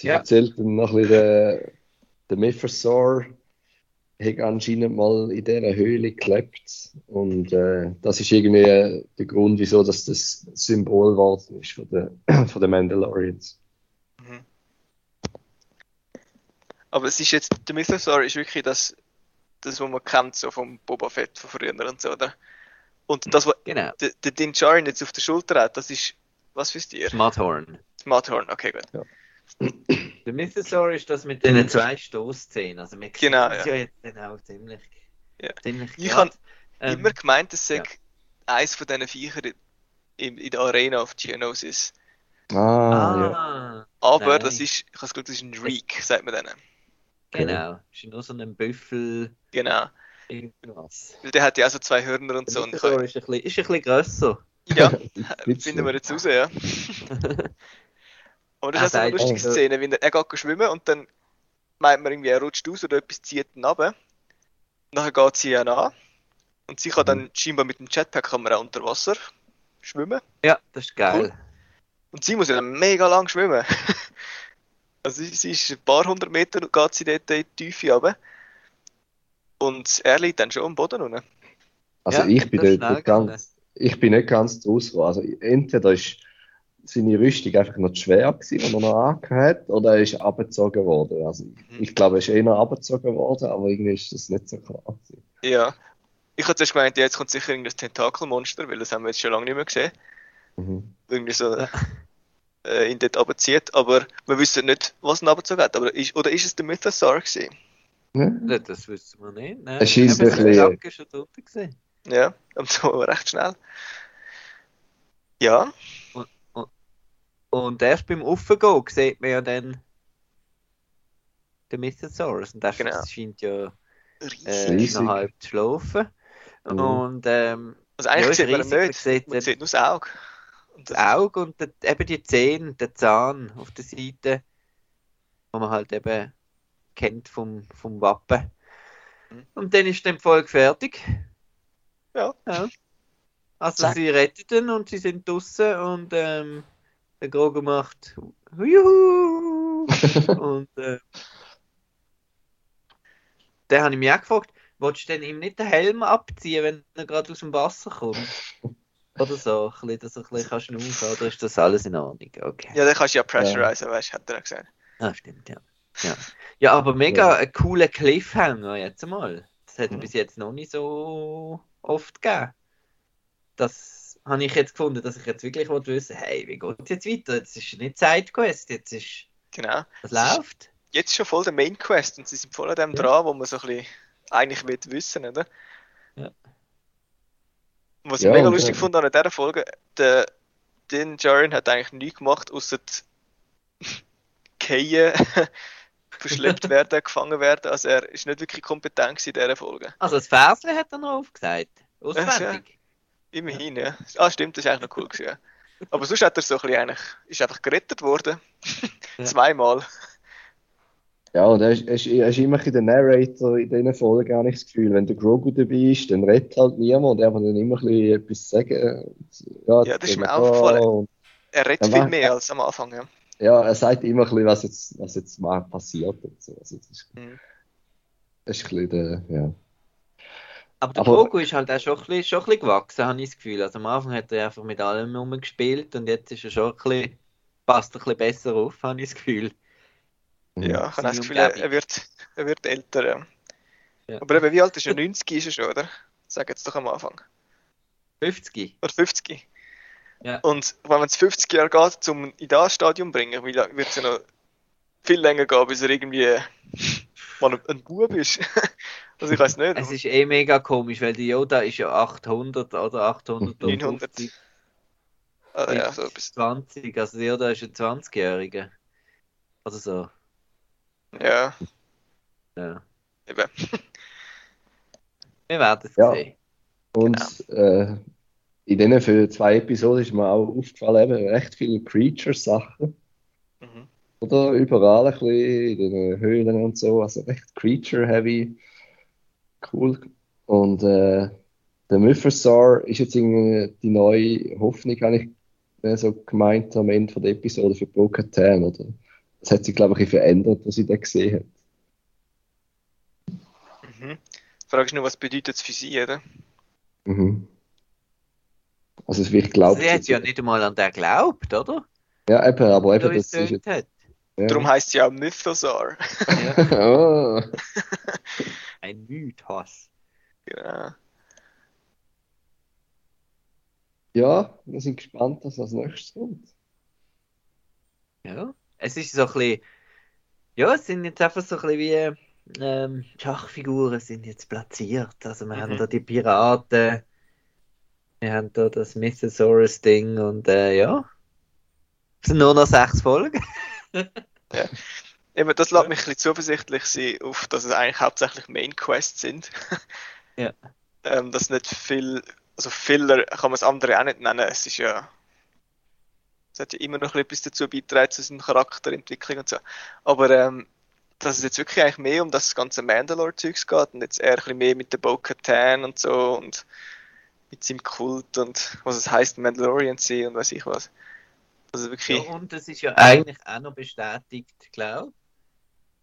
Sie Ja. erzählt dann noch ein bisschen, der, der hat anscheinend mal in dieser Höhle gelebt. Und äh, das ist irgendwie der Grund, wieso dass das Symbol geworden ist von den, von den Mandalorians. Mhm. Aber es ist jetzt, der Mythosaur ist wirklich das, das, was man kennt, so vom Boba Fett von früher und so, oder? Und das, was genau. der, der Din Djarin jetzt auf der Schulter hat, das ist, was für Tier? Smarthorn. Smarthorn, okay, gut. Der Mythosaur ist das mit den zwei Stoßzähnen. Also man Genau, ja. ja jetzt dann auch ziemlich, Ja. ziemlich Ich habe Ähm, immer gemeint, es sei ja. eins von diesen Viechern in, in der Arena of Geonosis. Ah, ja. ah, Aber Nein. das ist, ich habe das Gefühl, das ist ein Reek, sagt man denen. genau. Ist nur so ein Büffel, Genau. irgendwas. Weil der hat ja auch so zwei Hörner und so. Der Und ist ein bisschen, ist ein bisschen grösser. ja, finden wir jetzt raus, ja. Aber das Er ist also eine lustige Oh. Szene, wenn er, er geht schwimmen und dann meint man irgendwie, er rutscht aus oder etwas zieht ihn runter. Nachher geht sie ihn an und sie kann dann scheinbar mit dem Jetpack kann man auch unter Wasser schwimmen. Ja, das ist geil. Und sie muss ja dann mega lang schwimmen. also sie, sie ist ein paar hundert Meter geht sie dort in die Tiefe runter. Und er liegt dann schon am Boden unten. Also Ja, ich bin dort ganz, ich bin nicht ganz draus. Also entweder ist seine Rüstung einfach noch zu schwer gewesen, die er noch angehört hat, oder er ist abgezogen worden. Also ich, Mhm. ich glaube, er ist eher abgezogen worden, aber irgendwie ist das nicht so klar. gewesen. Ja. Ich hatte zuerst gemeint, jetzt kommt sicher irgendein Tentakelmonster, weil das haben wir jetzt schon lange nicht mehr gesehen. Mhm. Irgendwie so äh, ihn dort runterzieht, aber wir wissen nicht, was ihn runtergezogen hat. Aber ist, oder ist es der Mythosaur gewesen? Ja. Ja, das wissen wir nicht. Ne? Es scheint Eben, ein bisschen- schon. Ja, und so recht schnell. Ja, Und erst beim Aufgehen sieht man ja dann den Mythosaurus. Und das Genau. scheint ja äh, Riesig. noch halb zu schlafen. Mhm. Und ähm, Also eigentlich ja, sieht man nicht. Man sieht Man sieht nur das Auge. Und das das, Auge und der, eben die Zähne, der Zahn auf der Seite, wo man halt eben kennt vom, vom Wappen. Mhm. Und dann ist dann die Folge fertig. Ja. Also Zack. sie retteten und sie sind draußen und ähm, der Grogu macht Juhu! und äh, da habe ich mich auch gefragt, willst du denn ihm nicht den Helm abziehen, wenn er gerade aus dem Wasser kommt? Oder so, ein bisschen, dass du ein bisschen schnaufen, oder ist das alles in Ordnung? Okay. Ja, dann kannst du ja pressurisen, weißt du, hat er ja gesagt. Ah, stimmt, ja. Ja, ja aber mega ein cooler Cliffhanger jetzt mal. Das hat es Mhm. bis jetzt noch nicht so oft gegeben. Das habe ich jetzt gefunden, dass ich jetzt wirklich wollte wissen, hey, wie geht es jetzt weiter? Jetzt ist nicht Sidequest, jetzt ist, Genau. was läuft? Jetzt ist schon voll der Main Quest und sie sind voll an dem Ja. dran, wo man so ein bisschen eigentlich will wissen, oder? Ja. Was Ja, ich mega und, lustig äh, fand an dieser Folge, der Din Djarin hat eigentlich nichts gemacht, außer Keien verschleppt werden, gefangen werden. Also er ist nicht wirklich kompetent in dieser Folge. Also das Versle hat er noch aufgesagt. Auswendig. Immerhin, ja. Ah, stimmt, das ist eigentlich noch cool gewesen. Ja. Aber sonst hat er so ein bisschen eigentlich, ist einfach gerettet worden. Ja. Zweimal. Ja, und er ist, er ist, er ist immer ein bisschen der Narrator in diesen Folgen, habe ich das Gefühl. Wenn der Grogu dabei ist, dann redet halt niemand, er kann dann immer ein bisschen etwas sagen. Ja, Ja, das ist mir aufgefallen. und- Er redet Ja, viel mehr als am Anfang, ja. Ja, er sagt immer ein bisschen, was jetzt, was jetzt mal passiert und so. Also, das, ist, Mhm. das ist ein bisschen der, ja. Aber der Aber- Grogu ist halt auch schon ein bisschen, schon ein bisschen gewachsen, habe ich das Gefühl. Also am Anfang hat er einfach mit allem rumgespielt und jetzt ist er schon ein bisschen, passt ein bisschen besser auf, habe ich das Gefühl. Mhm. Ja, ich habe das Gefühl, er, er, wird, er wird älter. Ja. Ja. Aber eben, wie alt ist er? 90 ist er schon, oder? Sag jetzt doch am Anfang. 50. Oder 50. Ja. Und wenn man es 50 Jahre geht, um in das Stadium zu bringen, wie lange- wird es ja noch viel länger gehen, bis er irgendwie mal ein, ein Bub ist. also ich weiß nicht. Es ist eh mega komisch, weil die Yoda ist ja 800 oder 800 und 900. 50 Ah, ja, so etwas. 20. Also der Yoda ist ein 20-Jähriger. Oder so. Ja, Ja. eben. Wir werden es Ja. sehen. Und äh, in diesen für zwei Episoden ist mir auch aufgefallen, eben recht viele Creature-Sachen. Mhm. Oder überall ein bisschen in den Höhlen und so. Also recht Creature-heavy. Cool. Und äh, der Mythosaur ist jetzt irgendwie die neue Hoffnung, habe ich äh, so gemeint am Ende von der Episode für Bo-Katan, oder? Das hat sich, glaube ich, ein bisschen verändert, was ich da gesehen habe. Mhm. Frage ist nur, was bedeutet es für sie, oder? Mhm. Also, es wird glaubt. Sie hat ja nicht einmal an den geglaubt, oder? Ja, eben, aber eben, das ist hat. Ja. Darum heißt sie ja auch Mythosaur. Ja. Ah. Ein Mythos. genau. Ja, wir sind gespannt, was als nächstes kommt. Ja. Es ist so ein bisschen. Ja, es sind jetzt einfach so ein bisschen wie ähm, Schachfiguren sind jetzt platziert. Also wir haben Mhm. da die Piraten, wir haben da das Mythosaurus-Ding und äh, ja. Es sind nur noch sechs Folgen. Eben, das lässt mich ein bisschen zuversichtlich sein, auf, dass es eigentlich hauptsächlich Main Quests sind. Ja. ähm, dass nicht viel, also Filler kann man das andere auch nicht nennen. Es ist ja, es hat ja immer noch etwas dazu beitragen zu seiner Charakterentwicklung und so. Aber ähm, dass es jetzt wirklich eigentlich mehr um das ganze Mandalore-Zeugs geht und jetzt eher ein bisschen mehr mit der Bo-Katan und so und mit seinem Kult und was es heißt Mandalorian sein und weiß ich was. Also wirklich. Ja, und es ist ja eigentlich auch noch bestätigt, glaube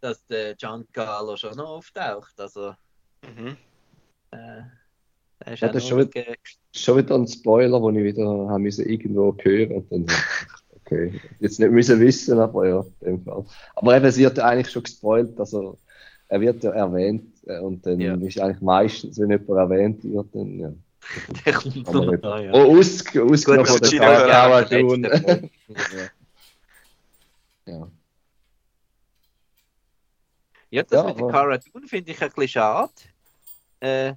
dass der Giancarlo schon noch auftaucht. Also, Mhm. äh, der ist Ja, auch das ist schon ge- Schon wieder ein Spoiler, den ich wieder haben müssen irgendwo hören und dann, okay, jetzt nicht müssen wissen, aber ja, in dem Fall. Aber eben, sie hat ja eigentlich schon gespoilt, also er wird ja erwähnt äh, und dann Ja. ist eigentlich meistens, wenn jemand erwähnt wird, dann ja. der kommt noch da, ja. Oh, aus, ausgenommen Gut, von der Punkt. Ja. Ja, das Ja, mit der Cara Dune finde ich ein bisschen schade. Äh,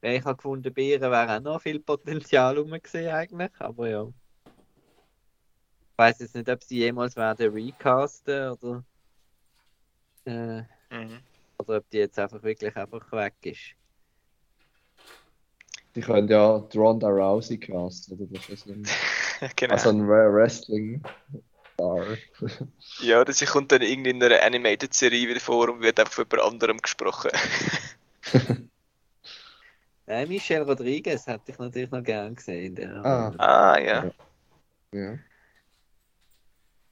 weil ich habe gefunden, Bären wäre auch noch viel Potenzial rumgesehen eigentlich, aber ja. Ich weiß jetzt nicht, ob sie jemals werden recasten oder, äh, Mhm. oder ob die jetzt einfach wirklich einfach weg ist. Die können ja Ronda Rousey casten, oder? Das ist ein, genau. also ein Wrestling Star. Ja, oder sie kommt dann irgendwie in einer Animated-Serie wieder vor und wird einfach von jemand anderem gesprochen. Äh, Michelle Rodriguez hätte ich natürlich noch gern gesehen. Der, Ah. ah, ja. ja.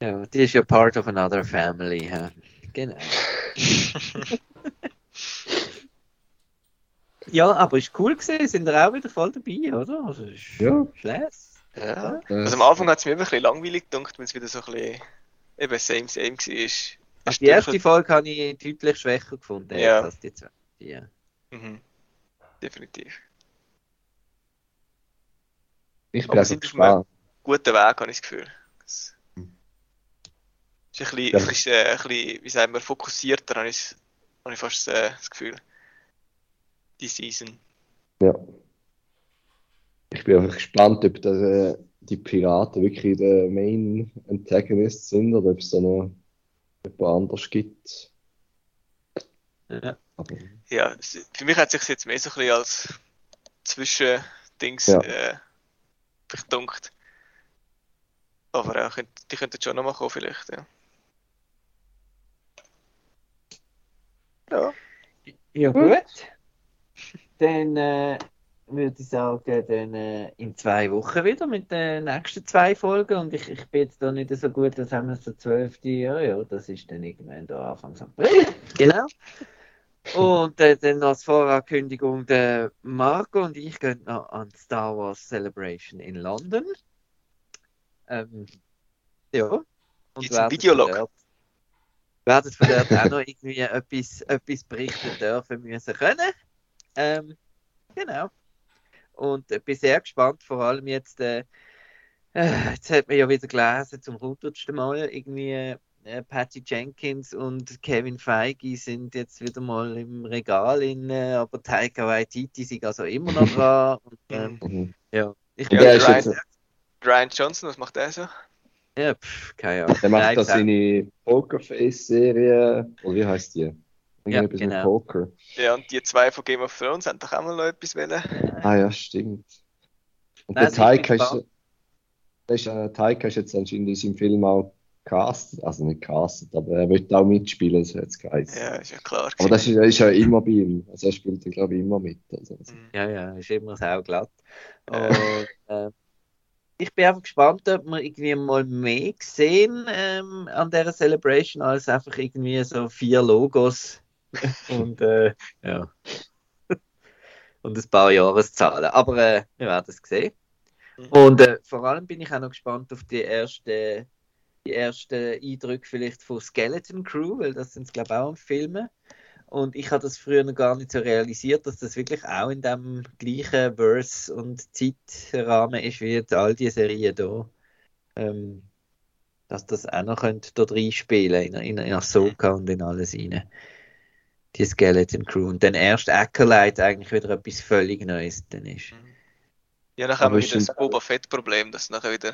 Ja, die ist ja part of another family. Ja. Genau. Ja, aber ist cool gesehen, sind wir auch wieder voll dabei, oder? Also ist Ja. Schleß. Ja. Also am Anfang hat es mir immer ein bisschen langweilig gedacht, wenn es wieder so ein bisschen eben same same war. Also die erste Folge habe ich deutlich schwächer gefunden Ja. als die zweite. Ja. Mhm. Definitiv. ich bin Aber auf gespannt. Guter Weg, habe ich das Gefühl. Es ist ein bisschen, Ja. äh, ein bisschen, wie sagen wir, fokussierter, habe ich, habe ich fast äh, das Gefühl. Die Season. Ja. Ich bin einfach gespannt, ob das, äh, die Piraten wirklich der Main Antagonist sind oder ob es da noch jemand anders gibt. Ja. Aber Ja, für mich hat es sich jetzt mehr so ein bisschen als Zwischendings Ja. äh, verdunkt. Aber ja, könnt, die könnten schon nochmal kommen vielleicht, ja. Ja, Ja, gut. Dann äh, würde ich sagen, dann äh, in zwei Wochen wieder mit den nächsten zwei Folgen. Und ich, ich bin jetzt da nicht so gut, das haben wir so 12. Jahr, ja, das ist dann irgendwann da Anfang April. Genau. Und äh, dann als Vorankündigung, der Marco und ich gehen noch an die Star Wars Celebration in London. Ähm, ja. Und Gibt's einen werden Videolog? dort- Werden von dort auch noch irgendwie etwas, etwas berichten dürfen müssen können. Ähm, genau. Und äh, bin sehr gespannt, vor allem jetzt, äh, äh, jetzt hat man ja wieder gelesen, zum hundertsten Mal irgendwie äh, Patty Jenkins und Kevin Feige sind jetzt wieder mal im Regal in, äh, aber Taika Waititi sind also immer noch dran. Und, ähm, mhm. ja, ich Ja, bin ist Ryan- Ryan Johnson, was macht der so? ja, pff, keine Ahnung. der macht da seine Pokerface-Serie, oder wie heißt die? Mit genau. Poker. Ja, und die zwei von Game of Thrones haben doch auch mal noch etwas wollen. Ah ja, stimmt. Und Nein, der also Taika ist, der ist, äh, Taika ist jetzt anscheinend in seinem Film auch castet, also nicht castet, aber er wird auch mitspielen, so jetzt geheißen. Ja, ist ja klar. Aber das ist, er ist ja immer bei ihm, also er spielt ja glaube ich immer mit. Also, Mhm. Ja, ja, ist immer sauglatt. Ja. Und äh, ich bin einfach gespannt, ob wir irgendwie mal mehr sehen ähm, an dieser Celebration als einfach irgendwie so vier Logos und äh, ja. und ein paar Jahreszahlen. Aber äh, wir werden es sehen. Mhm. Und äh, vor allem bin ich auch noch gespannt auf die ersten die ersten Eindrücke vielleicht von Skeleton Crew, weil das sind glaube ich auch am Filmen. Und ich habe das früher noch gar nicht so realisiert, dass das wirklich auch in dem gleichen Verse- und Zeitrahmen ist wie jetzt all die Serien hier. Ähm, dass das auch noch könnte da reinspielen in, in, in Ahsoka und in alles rein. Die Skeleton Crew. Und dann erst Acolyte eigentlich wieder etwas völlig Neues dann ist. Ja, dann haben wir ist wieder das Boba Fett-Problem, dass nachher wieder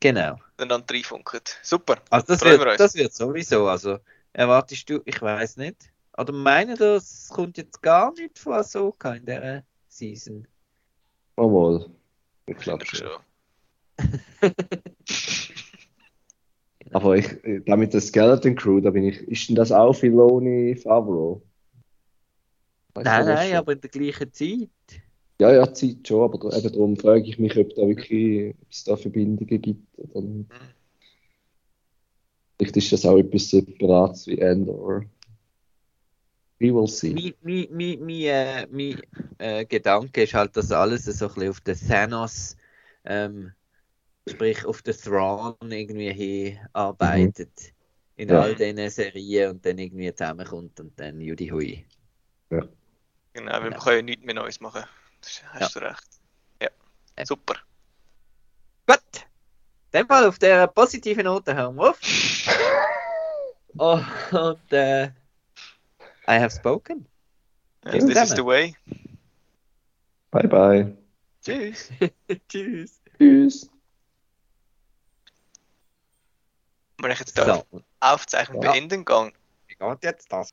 Genau. einander reinfunkt. Super. Also das Freuen wir wird, das wird sowieso. Also erwartest du, ich weiß nicht. Oder meinen das kommt jetzt gar nicht von Ahsoka in der Season? mal, mal. Ich glaube schon. Aber ich, äh, da mit der Skeleton Crew, da bin ich, ist denn das auch Filoni Favreau? Weißt Nein, nein, aber in der gleichen Zeit. Ja, ja, Zeit schon, aber eben darum frage ich mich, ob da wirklich, ob es da Verbindungen gibt. Oder nicht. Vielleicht ist das auch etwas Separates wie Endor. We will see. Mein, mein, mein, mein, äh, mein äh, Gedanke ist halt, dass alles so ein bisschen auf den Thanos, ähm, sprich auf den Thrawn irgendwie hinarbeitet. In Ja. all diesen Serien und dann irgendwie zusammenkommt und dann Judy Hui. Genau, weil wir Ja. können ja nichts mehr Neues machen. Das hast du recht. Ja. Ja. Super. Gut, dem Fall auf der positiven Note hören wir auf. Oh, und äh, I have spoken. Ja, Tschüss this is the way. Bye bye. Tschüss. Tschüss. Tschüss. Wenn ich jetzt da So, Aufzeichnung Ja. beenden gehe, wie geht jetzt das?